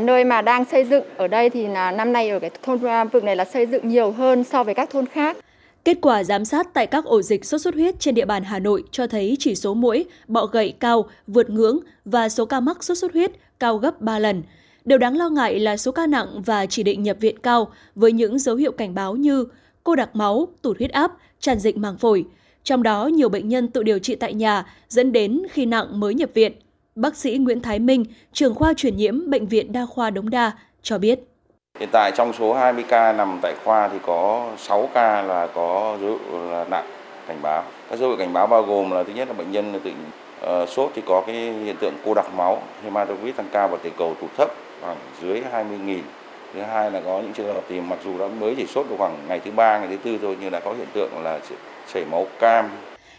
nơi mà đang xây dựng ở đây thì là năm nay ở cái thôn vực này là xây dựng nhiều hơn so với các thôn khác. Kết quả giám sát tại các ổ dịch sốt xuất huyết trên địa bàn Hà Nội cho thấy chỉ số mũi, bọ gậy cao, vượt ngưỡng và số ca mắc sốt xuất huyết cao gấp 3 lần. Điều đáng lo ngại là số ca nặng và chỉ định nhập viện cao với những dấu hiệu cảnh báo như cô đặc máu, tụt huyết áp, tràn dịch màng phổi. Trong đó, nhiều bệnh nhân tự điều trị tại nhà dẫn đến khi nặng mới nhập viện. Bác sĩ Nguyễn Thái Minh, trưởng khoa truyền nhiễm Bệnh viện Đa khoa Đống Đa, cho biết. Hiện tại trong số 20 ca nằm tại khoa thì có 6 ca là có dấu hiệu là nặng cảnh báo. Các dấu hiệu cảnh báo bao gồm là thứ nhất là bệnh nhân tự uh, ờ, sốt thì có cái hiện tượng cô đặc máu, hematocrit tăng cao và tiểu cầu tụt thấp khoảng dưới 20.000. Thứ hai là có những trường hợp thì mặc dù đã mới chỉ sốt được khoảng ngày thứ ba, ngày thứ tư thôi nhưng đã có hiện tượng là chảy máu cam.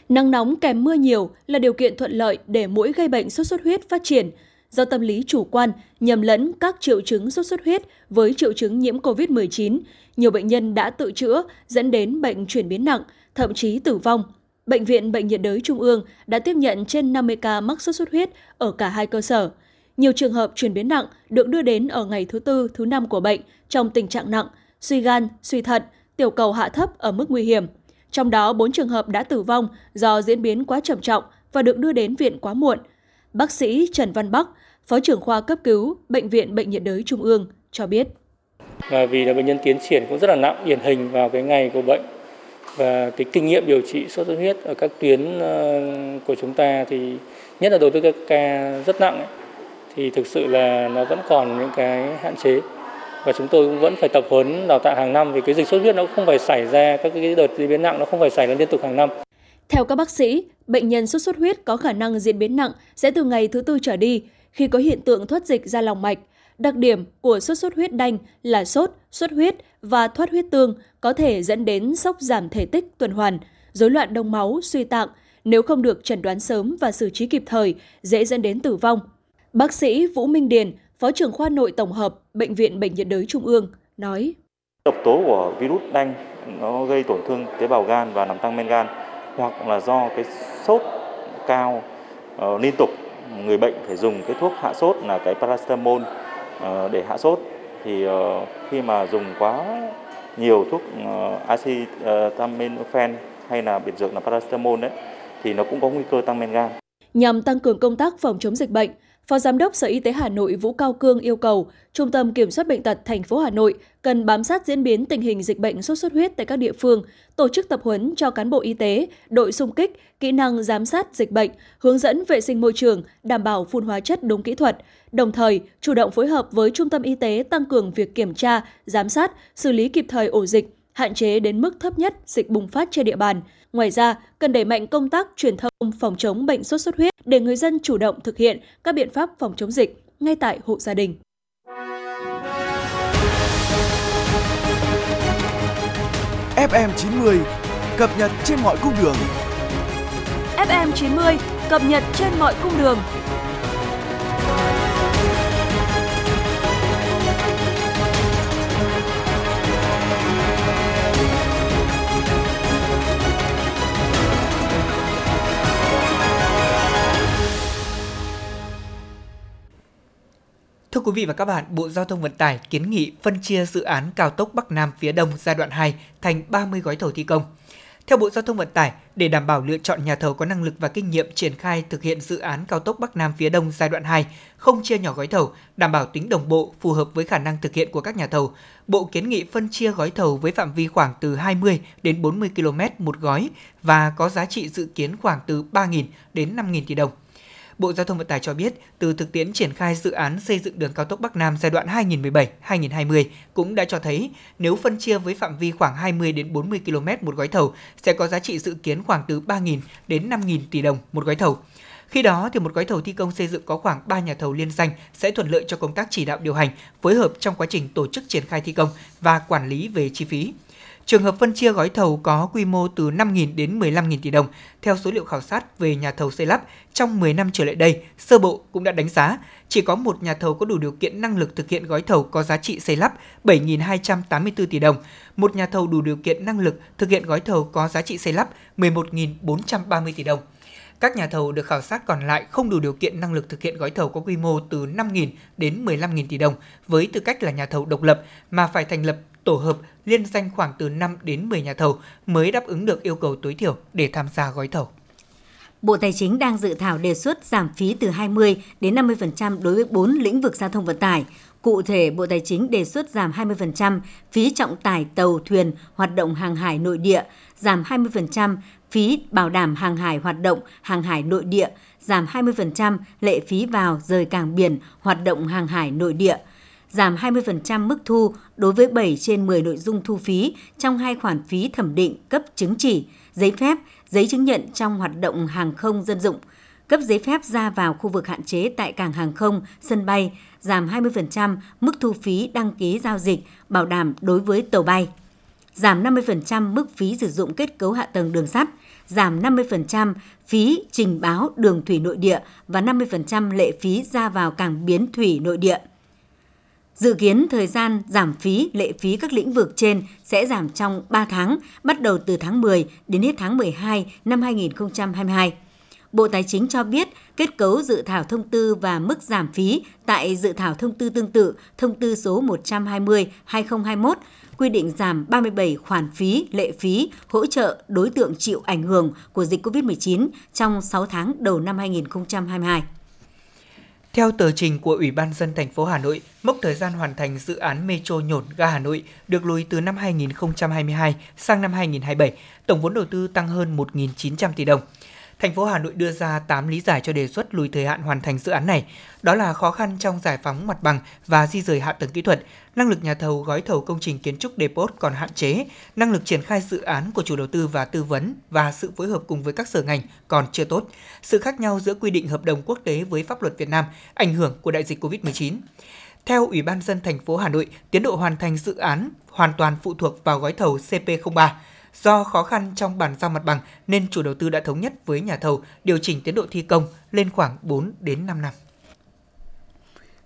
Nắng nóng kèm mưa nhiều là điều kiện thuận lợi để mũi gây bệnh sốt xuất huyết phát triển. Do tâm lý chủ quan, nhầm lẫn các triệu chứng sốt xuất huyết với triệu chứng nhiễm COVID-19, nhiều bệnh nhân đã tự chữa dẫn đến bệnh chuyển biến nặng, thậm chí tử vong. Bệnh viện Bệnh nhiệt đới Trung ương đã tiếp nhận trên 50 ca mắc sốt xuất huyết ở cả hai cơ sở. Nhiều trường hợp chuyển biến nặng được đưa đến ở ngày thứ tư, thứ năm của bệnh trong tình trạng nặng, suy gan, suy thận, tiểu cầu hạ thấp ở mức nguy hiểm. Trong đó 4 trường hợp đã tử vong do diễn biến quá trầm trọng và được đưa đến viện quá muộn. Bác sĩ Trần Văn Bắc, Phó trưởng khoa cấp cứu Bệnh viện Bệnh nhiệt đới Trung ương cho biết. Và vì là bệnh nhân tiến triển cũng rất là nặng, điển hình vào cái ngày của bệnh và cái kinh nghiệm điều trị sốt xuất huyết ở các tuyến ờ, của chúng ta thì nhất là đối với các ca rất nặng ấy, thì thực sự là nó vẫn còn những cái hạn chế và chúng tôi cũng vẫn phải tập huấn đào tạo hàng năm vì cái dịch sốt huyết nó không phải xảy ra các cái đợt diễn biến nặng nó không phải xảy ra liên tục hàng năm. Theo các bác sĩ, bệnh nhân sốt xuất huyết có khả năng diễn biến nặng sẽ từ ngày thứ tư trở đi khi có hiện tượng thoát dịch ra lòng mạch. Đặc điểm của sốt xuất huyết đanh là sốt, xuất huyết và thoát huyết tương có thể dẫn đến sốc giảm thể tích tuần hoàn, rối loạn đông máu, suy tạng. Nếu không được chẩn đoán sớm và xử trí kịp thời, dễ dẫn đến tử vong. Bác sĩ Vũ Minh Điền, Phó trưởng khoa nội tổng hợp Bệnh viện Bệnh nhiệt đới Trung ương, nói. Độc tố của virus đanh nó gây tổn thương tế bào gan và làm tăng men gan hoặc là do cái sốt cao uh, liên tục người bệnh phải dùng cái thuốc hạ sốt là cái paracetamol uh, để hạ sốt thì uh, khi mà dùng quá nhiều thuốc uh, acetaminophen hay là biệt dược là paracetamol đấy thì nó cũng có nguy cơ tăng men gan. Nhằm tăng cường công tác phòng chống dịch bệnh, Phó Giám đốc Sở Y tế Hà Nội Vũ Cao Cương yêu cầu Trung tâm Kiểm soát Bệnh tật thành phố Hà Nội cần bám sát diễn biến tình hình dịch bệnh sốt xuất huyết tại các địa phương, tổ chức tập huấn cho cán bộ y tế, đội xung kích, kỹ năng giám sát dịch bệnh, hướng dẫn vệ sinh môi trường, đảm bảo phun hóa chất đúng kỹ thuật, đồng thời chủ động phối hợp với Trung tâm Y tế tăng cường việc kiểm tra, giám sát, xử lý kịp thời ổ dịch, hạn chế đến mức thấp nhất dịch bùng phát trên địa bàn. Ngoài ra, cần đẩy mạnh công tác truyền thông phòng chống bệnh sốt xuất huyết để người dân chủ động thực hiện các biện pháp phòng chống dịch ngay tại hộ gia đình. FM90 cập nhật trên mọi cung đường. FM90 cập nhật trên mọi cung đường. Thưa quý vị và các bạn, Bộ Giao thông Vận tải kiến nghị phân chia dự án cao tốc Bắc Nam phía Đông giai đoạn 2 thành 30 gói thầu thi công. Theo Bộ Giao thông Vận tải, để đảm bảo lựa chọn nhà thầu có năng lực và kinh nghiệm triển khai thực hiện dự án cao tốc Bắc Nam phía Đông giai đoạn 2, không chia nhỏ gói thầu, đảm bảo tính đồng bộ, phù hợp với khả năng thực hiện của các nhà thầu, Bộ kiến nghị phân chia gói thầu với phạm vi khoảng từ 20 đến 40 km một gói và có giá trị dự kiến khoảng từ 3.000 đến 5.000 tỷ đồng. Bộ Giao thông Vận tải cho biết, từ thực tiễn triển khai dự án xây dựng đường cao tốc Bắc Nam giai đoạn 2017-2020 cũng đã cho thấy nếu phân chia với phạm vi khoảng 20 đến 40 km một gói thầu sẽ có giá trị dự kiến khoảng từ 3.000 đến 5.000 tỷ đồng một gói thầu. Khi đó thì một gói thầu thi công xây dựng có khoảng 3 nhà thầu liên danh sẽ thuận lợi cho công tác chỉ đạo điều hành, phối hợp trong quá trình tổ chức triển khai thi công và quản lý về chi phí. Trường hợp phân chia gói thầu có quy mô từ 5.000 đến 15.000 tỷ đồng, theo số liệu khảo sát về nhà thầu xây lắp trong 10 năm trở lại đây, sơ bộ cũng đã đánh giá chỉ có một nhà thầu có đủ điều kiện năng lực thực hiện gói thầu có giá trị xây lắp 7.284 tỷ đồng, một nhà thầu đủ điều kiện năng lực thực hiện gói thầu có giá trị xây lắp 11.430 tỷ đồng. Các nhà thầu được khảo sát còn lại không đủ điều kiện năng lực thực hiện gói thầu có quy mô từ 5.000 đến 15.000 tỷ đồng với tư cách là nhà thầu độc lập mà phải thành lập tổ hợp liên danh khoảng từ 5 đến 10 nhà thầu mới đáp ứng được yêu cầu tối thiểu để tham gia gói thầu. Bộ Tài chính đang dự thảo đề xuất giảm phí từ 20 đến 50% đối với 4 lĩnh vực giao thông vận tải. Cụ thể, Bộ Tài chính đề xuất giảm 20% phí trọng tải tàu thuyền hoạt động hàng hải nội địa, giảm 20% phí bảo đảm hàng hải hoạt động hàng hải nội địa, giảm 20% lệ phí vào rời cảng biển hoạt động hàng hải nội địa – giảm 20% mức thu đối với 7 trên 10 nội dung thu phí trong hai khoản phí thẩm định cấp chứng chỉ, giấy phép, giấy chứng nhận trong hoạt động hàng không dân dụng, cấp giấy phép ra vào khu vực hạn chế tại cảng hàng không, sân bay, giảm 20% mức thu phí đăng ký giao dịch bảo đảm đối với tàu bay, giảm 50% mức phí sử dụng kết cấu hạ tầng đường sắt, giảm 50% phí trình báo đường thủy nội địa và 50% lệ phí ra vào cảng biến thủy nội địa. Dự kiến thời gian giảm phí, lệ phí các lĩnh vực trên sẽ giảm trong 3 tháng, bắt đầu từ tháng 10 đến hết tháng 12 năm 2022. Bộ Tài chính cho biết kết cấu dự thảo thông tư và mức giảm phí tại dự thảo thông tư tương tự, thông tư số 120/2021 quy định giảm 37 khoản phí, lệ phí, hỗ trợ đối tượng chịu ảnh hưởng của dịch COVID-19 trong 6 tháng đầu năm 2022. Theo tờ trình của Ủy ban dân thành phố Hà Nội, mốc thời gian hoàn thành dự án Metro Nhổn ga Hà Nội được lùi từ năm 2022 sang năm 2027, tổng vốn đầu tư tăng hơn 1.900 tỷ đồng thành phố Hà Nội đưa ra 8 lý giải cho đề xuất lùi thời hạn hoàn thành dự án này. Đó là khó khăn trong giải phóng mặt bằng và di rời hạ tầng kỹ thuật, năng lực nhà thầu gói thầu công trình kiến trúc depot còn hạn chế, năng lực triển khai dự án của chủ đầu tư và tư vấn và sự phối hợp cùng với các sở ngành còn chưa tốt, sự khác nhau giữa quy định hợp đồng quốc tế với pháp luật Việt Nam, ảnh hưởng của đại dịch COVID-19. Theo Ủy ban dân thành phố Hà Nội, tiến độ hoàn thành dự án hoàn toàn phụ thuộc vào gói thầu CP03. Do khó khăn trong bàn giao mặt bằng nên chủ đầu tư đã thống nhất với nhà thầu điều chỉnh tiến độ thi công lên khoảng 4 đến 5 năm.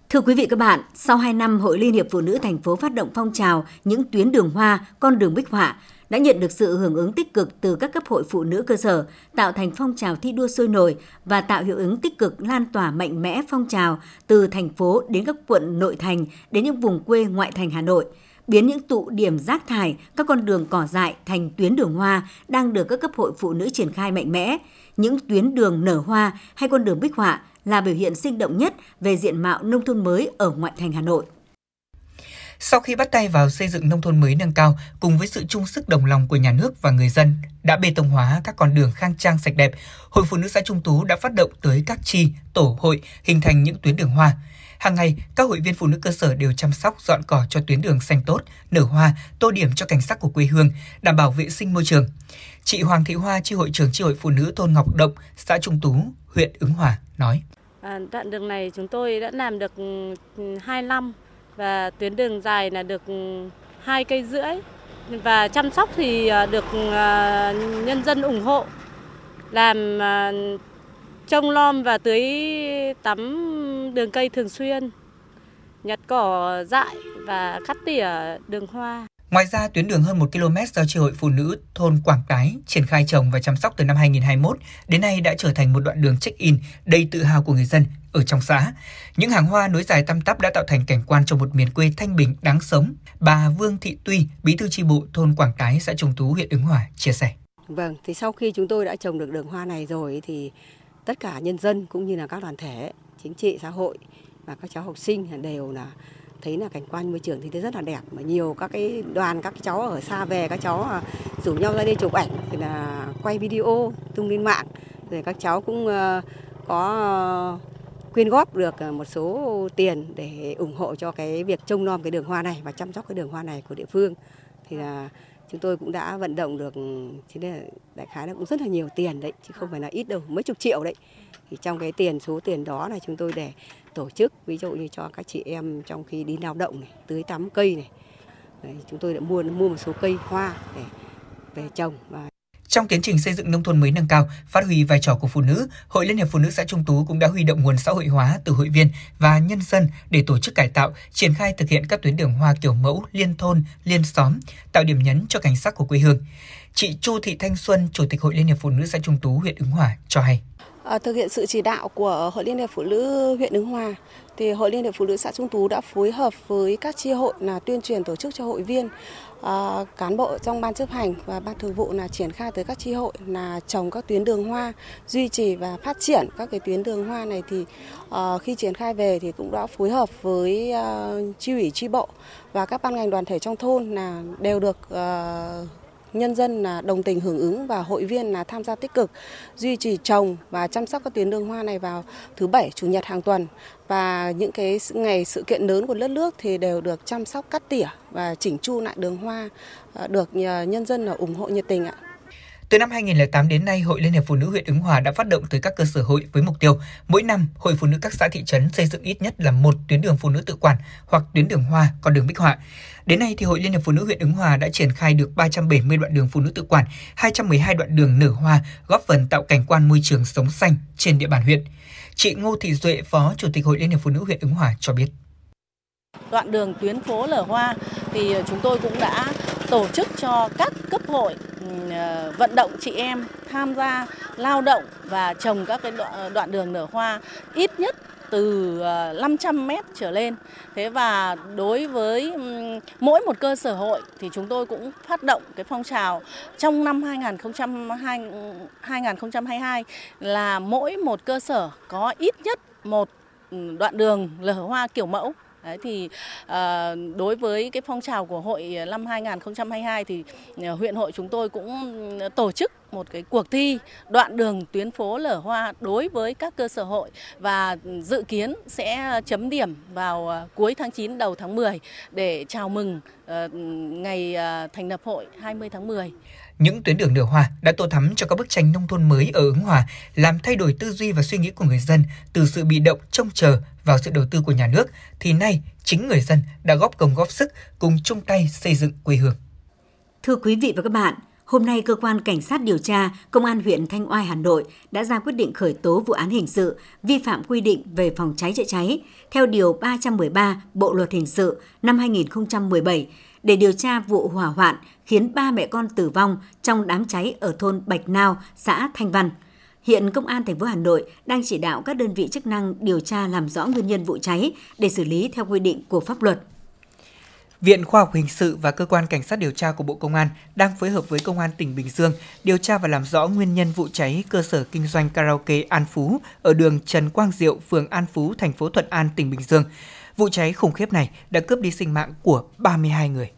Thưa quý vị các bạn, sau 2 năm Hội Liên hiệp Phụ nữ thành phố phát động phong trào những tuyến đường hoa, con đường bích họa đã nhận được sự hưởng ứng tích cực từ các cấp hội phụ nữ cơ sở, tạo thành phong trào thi đua sôi nổi và tạo hiệu ứng tích cực lan tỏa mạnh mẽ phong trào từ thành phố đến các quận nội thành đến những vùng quê ngoại thành Hà Nội – biến những tụ điểm rác thải, các con đường cỏ dại thành tuyến đường hoa đang được các cấp hội phụ nữ triển khai mạnh mẽ. Những tuyến đường nở hoa hay con đường bích họa là biểu hiện sinh động nhất về diện mạo nông thôn mới ở ngoại thành Hà Nội. Sau khi bắt tay vào xây dựng nông thôn mới nâng cao cùng với sự chung sức đồng lòng của nhà nước và người dân đã bê tông hóa các con đường khang trang sạch đẹp, Hội Phụ nữ xã Trung Tú đã phát động tới các chi, tổ hội hình thành những tuyến đường hoa. Hàng ngày, các hội viên phụ nữ cơ sở đều chăm sóc dọn cỏ cho tuyến đường xanh tốt, nở hoa, tô điểm cho cảnh sắc của quê hương, đảm bảo vệ sinh môi trường. Chị Hoàng Thị Hoa, chi hội trưởng chi hội phụ nữ thôn Ngọc Động, xã Trung Tú, huyện Ứng Hòa nói: à, đoạn đường này chúng tôi đã làm được ừ, 2 năm và tuyến đường dài là được ừ, hai cây rưỡi và chăm sóc thì ờ, được ờ, nhân dân ủng hộ làm ờ, trông lom và tưới tắm đường cây thường xuyên, nhặt cỏ dại và cắt tỉa đường hoa. Ngoài ra, tuyến đường hơn 1 km do Tri hội Phụ nữ thôn Quảng Cái triển khai trồng và chăm sóc từ năm 2021 đến nay đã trở thành một đoạn đường check-in đầy tự hào của người dân ở trong xã. Những hàng hoa nối dài tăm tắp đã tạo thành cảnh quan cho một miền quê thanh bình đáng sống. Bà Vương Thị Tuy, bí thư tri bộ thôn Quảng Tái, xã Trung Tú, huyện Ứng Hòa chia sẻ. Vâng, thì sau khi chúng tôi đã trồng được đường hoa này rồi thì tất cả nhân dân cũng như là các đoàn thể, chính trị, xã hội và các cháu học sinh đều là thấy là cảnh quan môi trường thì thấy rất là đẹp. Mà nhiều các cái đoàn các cháu ở xa về các cháu rủ nhau ra đây chụp ảnh thì là quay video tung lên mạng. Rồi các cháu cũng ờ, có ờ, quyên góp được ờ, một số tiền để ủng hộ cho cái việc trông nom cái đường hoa này và chăm sóc cái đường hoa này của địa phương. Thì là chúng tôi cũng đã vận động được thế là đại khái là cũng rất là nhiều tiền đấy chứ không phải là ít đâu mấy chục triệu đấy. Thì trong cái tiền số tiền đó là chúng tôi để tổ chức ví dụ như cho các chị em trong khi đi lao động này tưới tắm cây này. Đấy, chúng tôi đã mua mua một số cây hoa để về trồng và trong tiến trình xây dựng nông thôn mới nâng cao, phát huy vai trò của phụ nữ, Hội Liên hiệp Phụ nữ xã Trung Tú cũng đã huy động nguồn xã hội hóa từ hội viên và nhân dân để tổ chức cải tạo, triển khai thực hiện các tuyến đường hoa kiểu mẫu, liên thôn, liên xóm, tạo điểm nhấn cho cảnh sắc của quê hương. Chị Chu Thị Thanh Xuân, Chủ tịch Hội Liên hiệp Phụ nữ xã Trung Tú, huyện Ứng Hòa cho hay. Ờ, thực hiện sự chỉ đạo của Hội Liên hiệp Phụ nữ huyện Ứng Hòa, thì Hội Liên hiệp Phụ nữ xã Trung Tú đã phối hợp với các chi hội là tuyên truyền tổ chức cho hội viên ờ, cán bộ trong ban chấp hành và ban thường vụ là triển khai tới các chi hội là trồng các tuyến đường hoa, duy trì và phát triển các cái tuyến đường hoa này thì ờ, khi triển khai về thì cũng đã phối hợp với chi ủy chi bộ và các ban ngành đoàn thể trong thôn là đều được nhân dân là đồng tình hưởng ứng và hội viên là tham gia tích cực duy trì trồng và chăm sóc các tuyến đường hoa này vào thứ bảy chủ nhật hàng tuần và những cái ngày sự kiện lớn của đất nước thì đều được chăm sóc cắt tỉa và chỉnh chu lại đường hoa à, được à, nhân dân là ủng hộ nhiệt tình ạ. Từ năm 2008 đến nay, Hội Liên hiệp Phụ nữ huyện Ứng Hòa đã phát động tới các cơ sở hội với mục tiêu mỗi năm Hội Phụ nữ các xã thị trấn xây dựng ít nhất là một tuyến đường phụ nữ tự quản hoặc tuyến đường hoa, con đường bích họa. Đến nay thì Hội Liên hiệp Phụ nữ huyện Ứng Hòa đã triển khai được 370 đoạn đường phụ nữ tự quản, 212 đoạn đường nở hoa, góp phần tạo cảnh quan môi trường sống xanh trên địa bàn huyện. Chị Ngô Thị Duệ, Phó Chủ tịch Hội Liên hiệp Phụ nữ huyện Ứng Hòa cho biết. Đoạn đường tuyến phố lở hoa thì chúng tôi cũng đã tổ chức cho các cấp hội ừ, ờ, vận động chị em tham gia lao động và trồng các cái đoạn đường nở hoa ít nhất từ ờ, 500 mét trở lên. Thế và đối với mỗi một cơ sở hội thì chúng tôi cũng phát động cái phong trào trong năm 2022 là mỗi một cơ sở có ít nhất một đoạn đường lở hoa kiểu mẫu Đấy thì à, đối với cái phong trào của hội ờ, năm 2022 thì ờ, huyện hội chúng tôi cũng ừ, tổ chức một cái cuộc thi đoạn đường tuyến phố lở hoa đối với các cơ sở hội và dự kiến sẽ chấm điểm vào cuối tháng 9 đầu tháng 10 để chào mừng ngày thành lập hội 20 tháng 10. Những tuyến đường nửa hòa đã tô thắm cho các bức tranh nông thôn mới ở Ứng Hòa, làm thay đổi tư duy và suy nghĩ của người dân từ sự bị động trông chờ vào sự đầu tư của nhà nước, thì nay chính người dân đã góp công góp sức cùng chung tay xây dựng quê hương. Thưa quý vị và các bạn, hôm nay cơ quan cảnh sát điều tra Công an huyện Thanh Oai Hà Nội đã ra quyết định khởi tố vụ án hình sự vi phạm quy định về phòng cháy chữa cháy theo điều 313 Bộ luật hình sự năm 2017 để điều tra vụ hỏa hoạn khiến ba mẹ con tử vong trong đám cháy ở thôn Bạch Nao, xã Thanh Văn. Hiện Công an thành phố Hà Nội đang chỉ đạo các đơn vị chức năng điều tra làm rõ nguyên nhân vụ cháy để xử lý theo quy định của pháp luật. Viện Khoa học Hình sự và Cơ quan Cảnh sát điều tra của Bộ Công an đang phối hợp với Công an tỉnh Bình Dương điều tra và làm rõ nguyên nhân vụ cháy cơ sở kinh doanh karaoke An Phú ở đường Trần Quang Diệu, phường An Phú, thành phố Thuận An, tỉnh Bình Dương. Vụ cháy khủng khiếp này đã cướp đi sinh mạng của 32 người.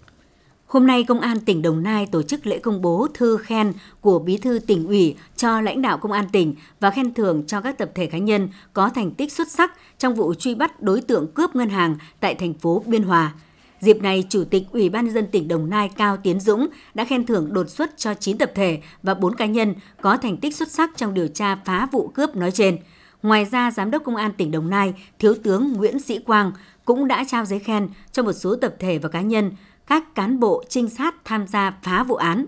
Hôm nay, Công an tỉnh Đồng Nai tổ chức lễ công bố thư khen của Bí thư tỉnh ủy cho lãnh đạo Công an tỉnh và khen thưởng cho các tập thể cá nhân có thành tích xuất sắc trong vụ truy bắt đối tượng cướp ngân hàng tại thành phố Biên Hòa. Dịp này, Chủ tịch Ủy ban nhân dân tỉnh Đồng Nai Cao Tiến Dũng đã khen thưởng đột xuất cho 9 tập thể và 4 cá nhân có thành tích xuất sắc trong điều tra phá vụ cướp nói trên. Ngoài ra, Giám đốc Công an tỉnh Đồng Nai, Thiếu tướng Nguyễn Sĩ Quang cũng đã trao giấy khen cho một số tập thể và cá nhân các cán bộ trinh sát tham gia phá vụ án.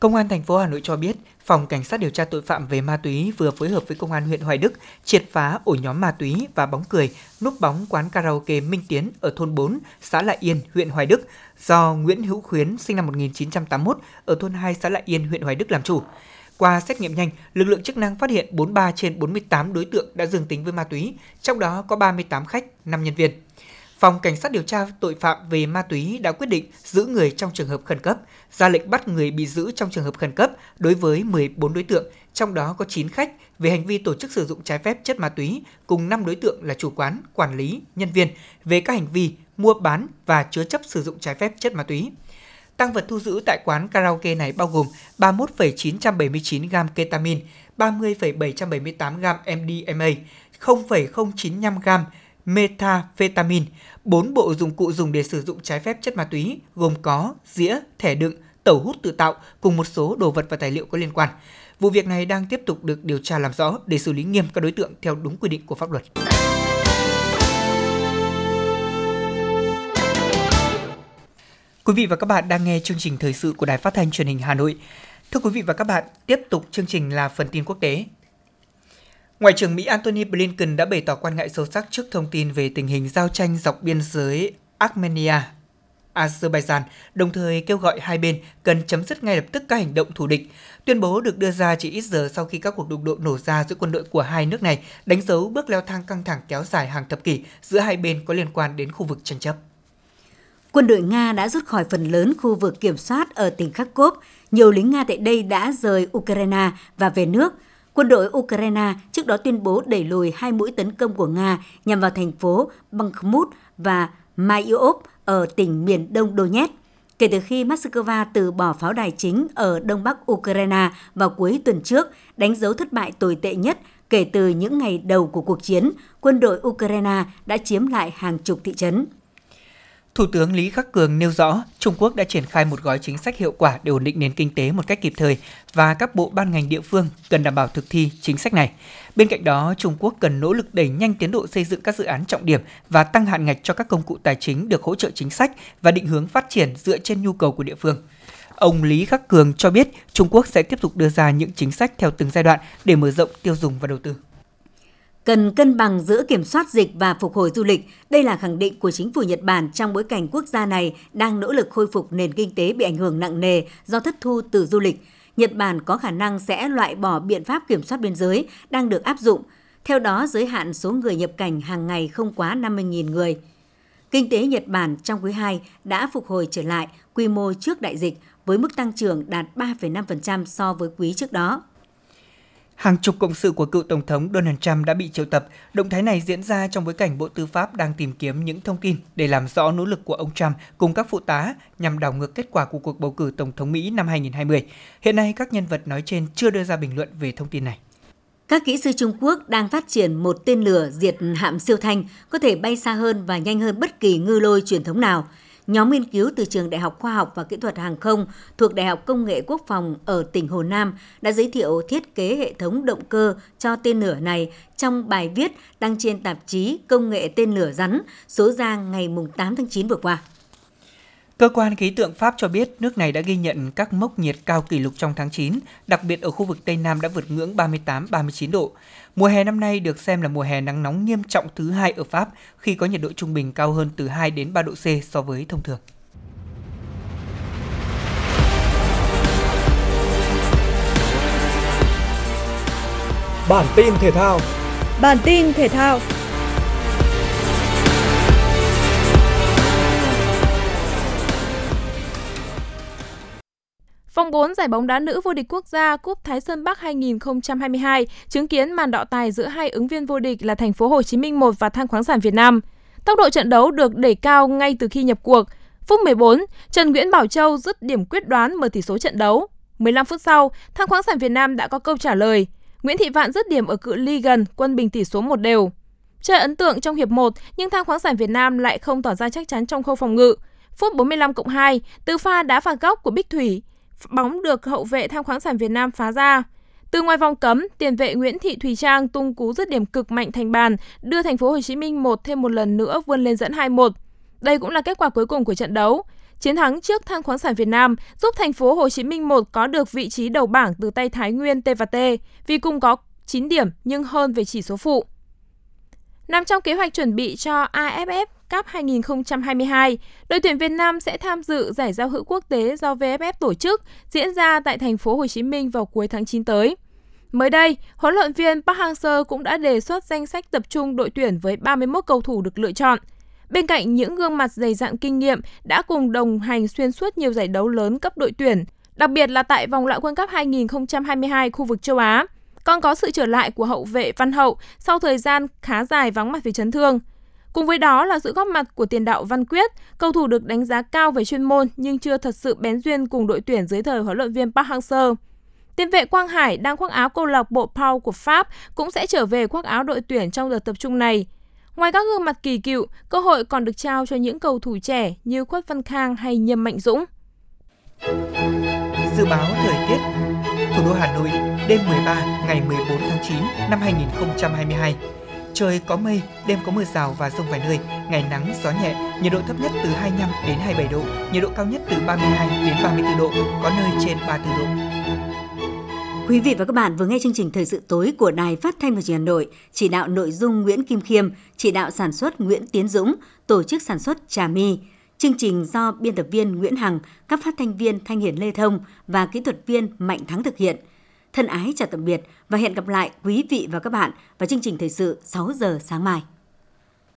Công an thành phố Hà Nội cho biết, Phòng Cảnh sát điều tra tội phạm về ma túy vừa phối hợp với Công an huyện Hoài Đức triệt phá ổ nhóm ma túy và bóng cười núp bóng quán karaoke Minh Tiến ở thôn 4, xã Lại Yên, huyện Hoài Đức do Nguyễn Hữu Khuyến sinh năm 1981 ở thôn 2 xã Lại Yên, huyện Hoài Đức làm chủ. Qua xét nghiệm nhanh, lực lượng chức năng phát hiện 43 trên 48 đối tượng đã dương tính với ma túy, trong đó có 38 khách, 5 nhân viên. Phòng Cảnh sát điều tra tội phạm về ma túy đã quyết định giữ người trong trường hợp khẩn cấp, ra lệnh bắt người bị giữ trong trường hợp khẩn cấp đối với 14 đối tượng, trong đó có 9 khách về hành vi tổ chức sử dụng trái phép chất ma túy, cùng 5 đối tượng là chủ quán, quản lý, nhân viên về các hành vi mua bán và chứa chấp sử dụng trái phép chất ma túy. Tăng vật thu giữ tại quán karaoke này bao gồm 31,979 gam ketamin, 30,778 gam MDMA, 0,095 gam Metafetamin, 4 bộ dụng cụ dùng để sử dụng trái phép chất ma túy gồm có dĩa, thẻ đựng, tẩu hút tự tạo cùng một số đồ vật và tài liệu có liên quan. Vụ việc này đang tiếp tục được điều tra làm rõ để xử lý nghiêm các đối tượng theo đúng quy định của pháp luật. Quý vị và các bạn đang nghe chương trình thời sự của Đài Phát thanh Truyền hình Hà Nội. Thưa quý vị và các bạn, tiếp tục chương trình là phần tin quốc tế. Ngoại trưởng Mỹ Antony Blinken đã bày tỏ quan ngại sâu sắc trước thông tin về tình hình giao tranh dọc biên giới Armenia, Azerbaijan, đồng thời kêu gọi hai bên cần chấm dứt ngay lập tức các hành động thù địch. Tuyên bố được đưa ra chỉ ít giờ sau khi các cuộc đụng độ nổ ra giữa quân đội của hai nước này, đánh dấu bước leo thang căng thẳng kéo dài hàng thập kỷ giữa hai bên có liên quan đến khu vực tranh chấp. Quân đội Nga đã rút khỏi phần lớn khu vực kiểm soát ở tỉnh Kharkov. Nhiều lính Nga tại đây đã rời Ukraine và về nước. Quân đội Ukraine trước đó tuyên bố đẩy lùi hai mũi tấn công của Nga nhằm vào thành phố Bakhmut và Mariupol ở tỉnh miền đông Donetsk. Kể từ khi Moscow từ bỏ pháo đài chính ở đông bắc Ukraine vào cuối tuần trước, đánh dấu thất bại tồi tệ nhất kể từ những ngày đầu của cuộc chiến, quân đội Ukraine đã chiếm lại hàng chục thị trấn. Thủ tướng Lý Khắc Cường nêu rõ Trung Quốc đã triển khai một gói chính sách hiệu quả để ổn định nền kinh tế một cách kịp thời và các bộ ban ngành địa phương cần đảm bảo thực thi chính sách này. Bên cạnh đó, Trung Quốc cần nỗ lực đẩy nhanh tiến độ xây dựng các dự án trọng điểm và tăng hạn ngạch cho các công cụ tài chính được hỗ trợ chính sách và định hướng phát triển dựa trên nhu cầu của địa phương. Ông Lý Khắc Cường cho biết Trung Quốc sẽ tiếp tục đưa ra những chính sách theo từng giai đoạn để mở rộng tiêu dùng và đầu tư cần cân bằng giữa kiểm soát dịch và phục hồi du lịch. Đây là khẳng định của chính phủ Nhật Bản trong bối cảnh quốc gia này đang nỗ lực khôi phục nền kinh tế bị ảnh hưởng nặng nề do thất thu từ du lịch. Nhật Bản có khả năng sẽ loại bỏ biện pháp kiểm soát biên giới đang được áp dụng. Theo đó, giới hạn số người nhập cảnh hàng ngày không quá 50.000 người. Kinh tế Nhật Bản trong quý 2 đã phục hồi trở lại quy mô trước đại dịch với mức tăng trưởng đạt 3,5% so với quý trước đó. Hàng chục cộng sự của cựu Tổng thống Donald Trump đã bị triệu tập. Động thái này diễn ra trong bối cảnh Bộ Tư pháp đang tìm kiếm những thông tin để làm rõ nỗ lực của ông Trump cùng các phụ tá nhằm đảo ngược kết quả của cuộc bầu cử Tổng thống Mỹ năm 2020. Hiện nay, các nhân vật nói trên chưa đưa ra bình luận về thông tin này. Các kỹ sư Trung Quốc đang phát triển một tên lửa diệt hạm siêu thanh có thể bay xa hơn và nhanh hơn bất kỳ ngư lôi truyền thống nào nhóm nghiên cứu từ Trường Đại học Khoa học và Kỹ thuật Hàng không thuộc Đại học Công nghệ Quốc phòng ở tỉnh Hồ Nam đã giới thiệu thiết kế hệ thống động cơ cho tên lửa này trong bài viết đăng trên tạp chí Công nghệ tên lửa rắn số ra ngày 8 tháng 9 vừa qua. Cơ quan khí tượng Pháp cho biết nước này đã ghi nhận các mốc nhiệt cao kỷ lục trong tháng 9, đặc biệt ở khu vực Tây Nam đã vượt ngưỡng 38-39 độ. Mùa hè năm nay được xem là mùa hè nắng nóng nghiêm trọng thứ hai ở Pháp khi có nhiệt độ trung bình cao hơn từ 2 đến 3 độ C so với thông thường. Bản tin thể thao Bản tin thể thao Vòng 4 giải bóng đá nữ vô địch quốc gia Cúp Thái Sơn Bắc 2022 chứng kiến màn đọ tài giữa hai ứng viên vô địch là Thành phố Hồ Chí Minh 1 và Than khoáng sản Việt Nam. Tốc độ trận đấu được đẩy cao ngay từ khi nhập cuộc. Phút 14, Trần Nguyễn Bảo Châu dứt điểm quyết đoán mở tỷ số trận đấu. 15 phút sau, Than khoáng sản Việt Nam đã có câu trả lời. Nguyễn Thị Vạn dứt điểm ở cự ly gần, quân bình tỷ số một đều. Chơi ấn tượng trong hiệp 1, nhưng Than khoáng sản Việt Nam lại không tỏ ra chắc chắn trong khâu phòng ngự. Phút 45 cộng 2, từ pha đá phạt góc của Bích Thủy, bóng được hậu vệ tham khoáng sản Việt Nam phá ra. Từ ngoài vòng cấm, tiền vệ Nguyễn Thị Thùy Trang tung cú dứt điểm cực mạnh thành bàn, đưa thành phố Hồ Chí Minh một thêm một lần nữa vươn lên dẫn 2-1. Đây cũng là kết quả cuối cùng của trận đấu. Chiến thắng trước Than khoáng sản Việt Nam giúp thành phố Hồ Chí Minh 1 có được vị trí đầu bảng từ tay Thái Nguyên T&T vì cùng có 9 điểm nhưng hơn về chỉ số phụ. Nằm trong kế hoạch chuẩn bị cho AFF Cup 2022, đội tuyển Việt Nam sẽ tham dự giải giao hữu quốc tế do VFF tổ chức diễn ra tại thành phố Hồ Chí Minh vào cuối tháng 9 tới. Mới đây, huấn luyện viên Park Hang-seo cũng đã đề xuất danh sách tập trung đội tuyển với 31 cầu thủ được lựa chọn. Bên cạnh những gương mặt dày dặn kinh nghiệm đã cùng đồng hành xuyên suốt nhiều giải đấu lớn cấp đội tuyển, đặc biệt là tại vòng loại World Cup 2022 khu vực châu Á, còn có sự trở lại của hậu vệ Văn Hậu sau thời gian khá dài vắng mặt vì chấn thương. Cùng với đó là sự góp mặt của tiền đạo Văn Quyết, cầu thủ được đánh giá cao về chuyên môn nhưng chưa thật sự bén duyên cùng đội tuyển dưới thời huấn luyện viên Park Hang-seo. Tiền vệ Quang Hải đang khoác áo câu lạc bộ Pau của Pháp cũng sẽ trở về khoác áo đội tuyển trong đợt tập trung này. Ngoài các gương mặt kỳ cựu, cơ hội còn được trao cho những cầu thủ trẻ như Khuất Văn Khang hay Nhâm Mạnh Dũng. Dự báo thời tiết Thủ đô Hà Nội đêm 13 ngày 14 tháng 9 năm 2022 Trời có mây, đêm có mưa rào và rông vài nơi, ngày nắng, gió nhẹ, nhiệt độ thấp nhất từ 25 đến 27 độ, nhiệt độ cao nhất từ 32 đến 34 độ, có nơi trên 34 độ. Quý vị và các bạn vừa nghe chương trình Thời sự tối của Đài Phát thanh và Truyền hình Hà Nội, chỉ đạo nội dung Nguyễn Kim Khiêm, chỉ đạo sản xuất Nguyễn Tiến Dũng, tổ chức sản xuất Trà My. Chương trình do biên tập viên Nguyễn Hằng, các phát thanh viên Thanh Hiền Lê Thông và kỹ thuật viên Mạnh Thắng thực hiện. Thân ái chào tạm biệt và hẹn gặp lại quý vị và các bạn vào chương trình thời sự 6 giờ sáng mai.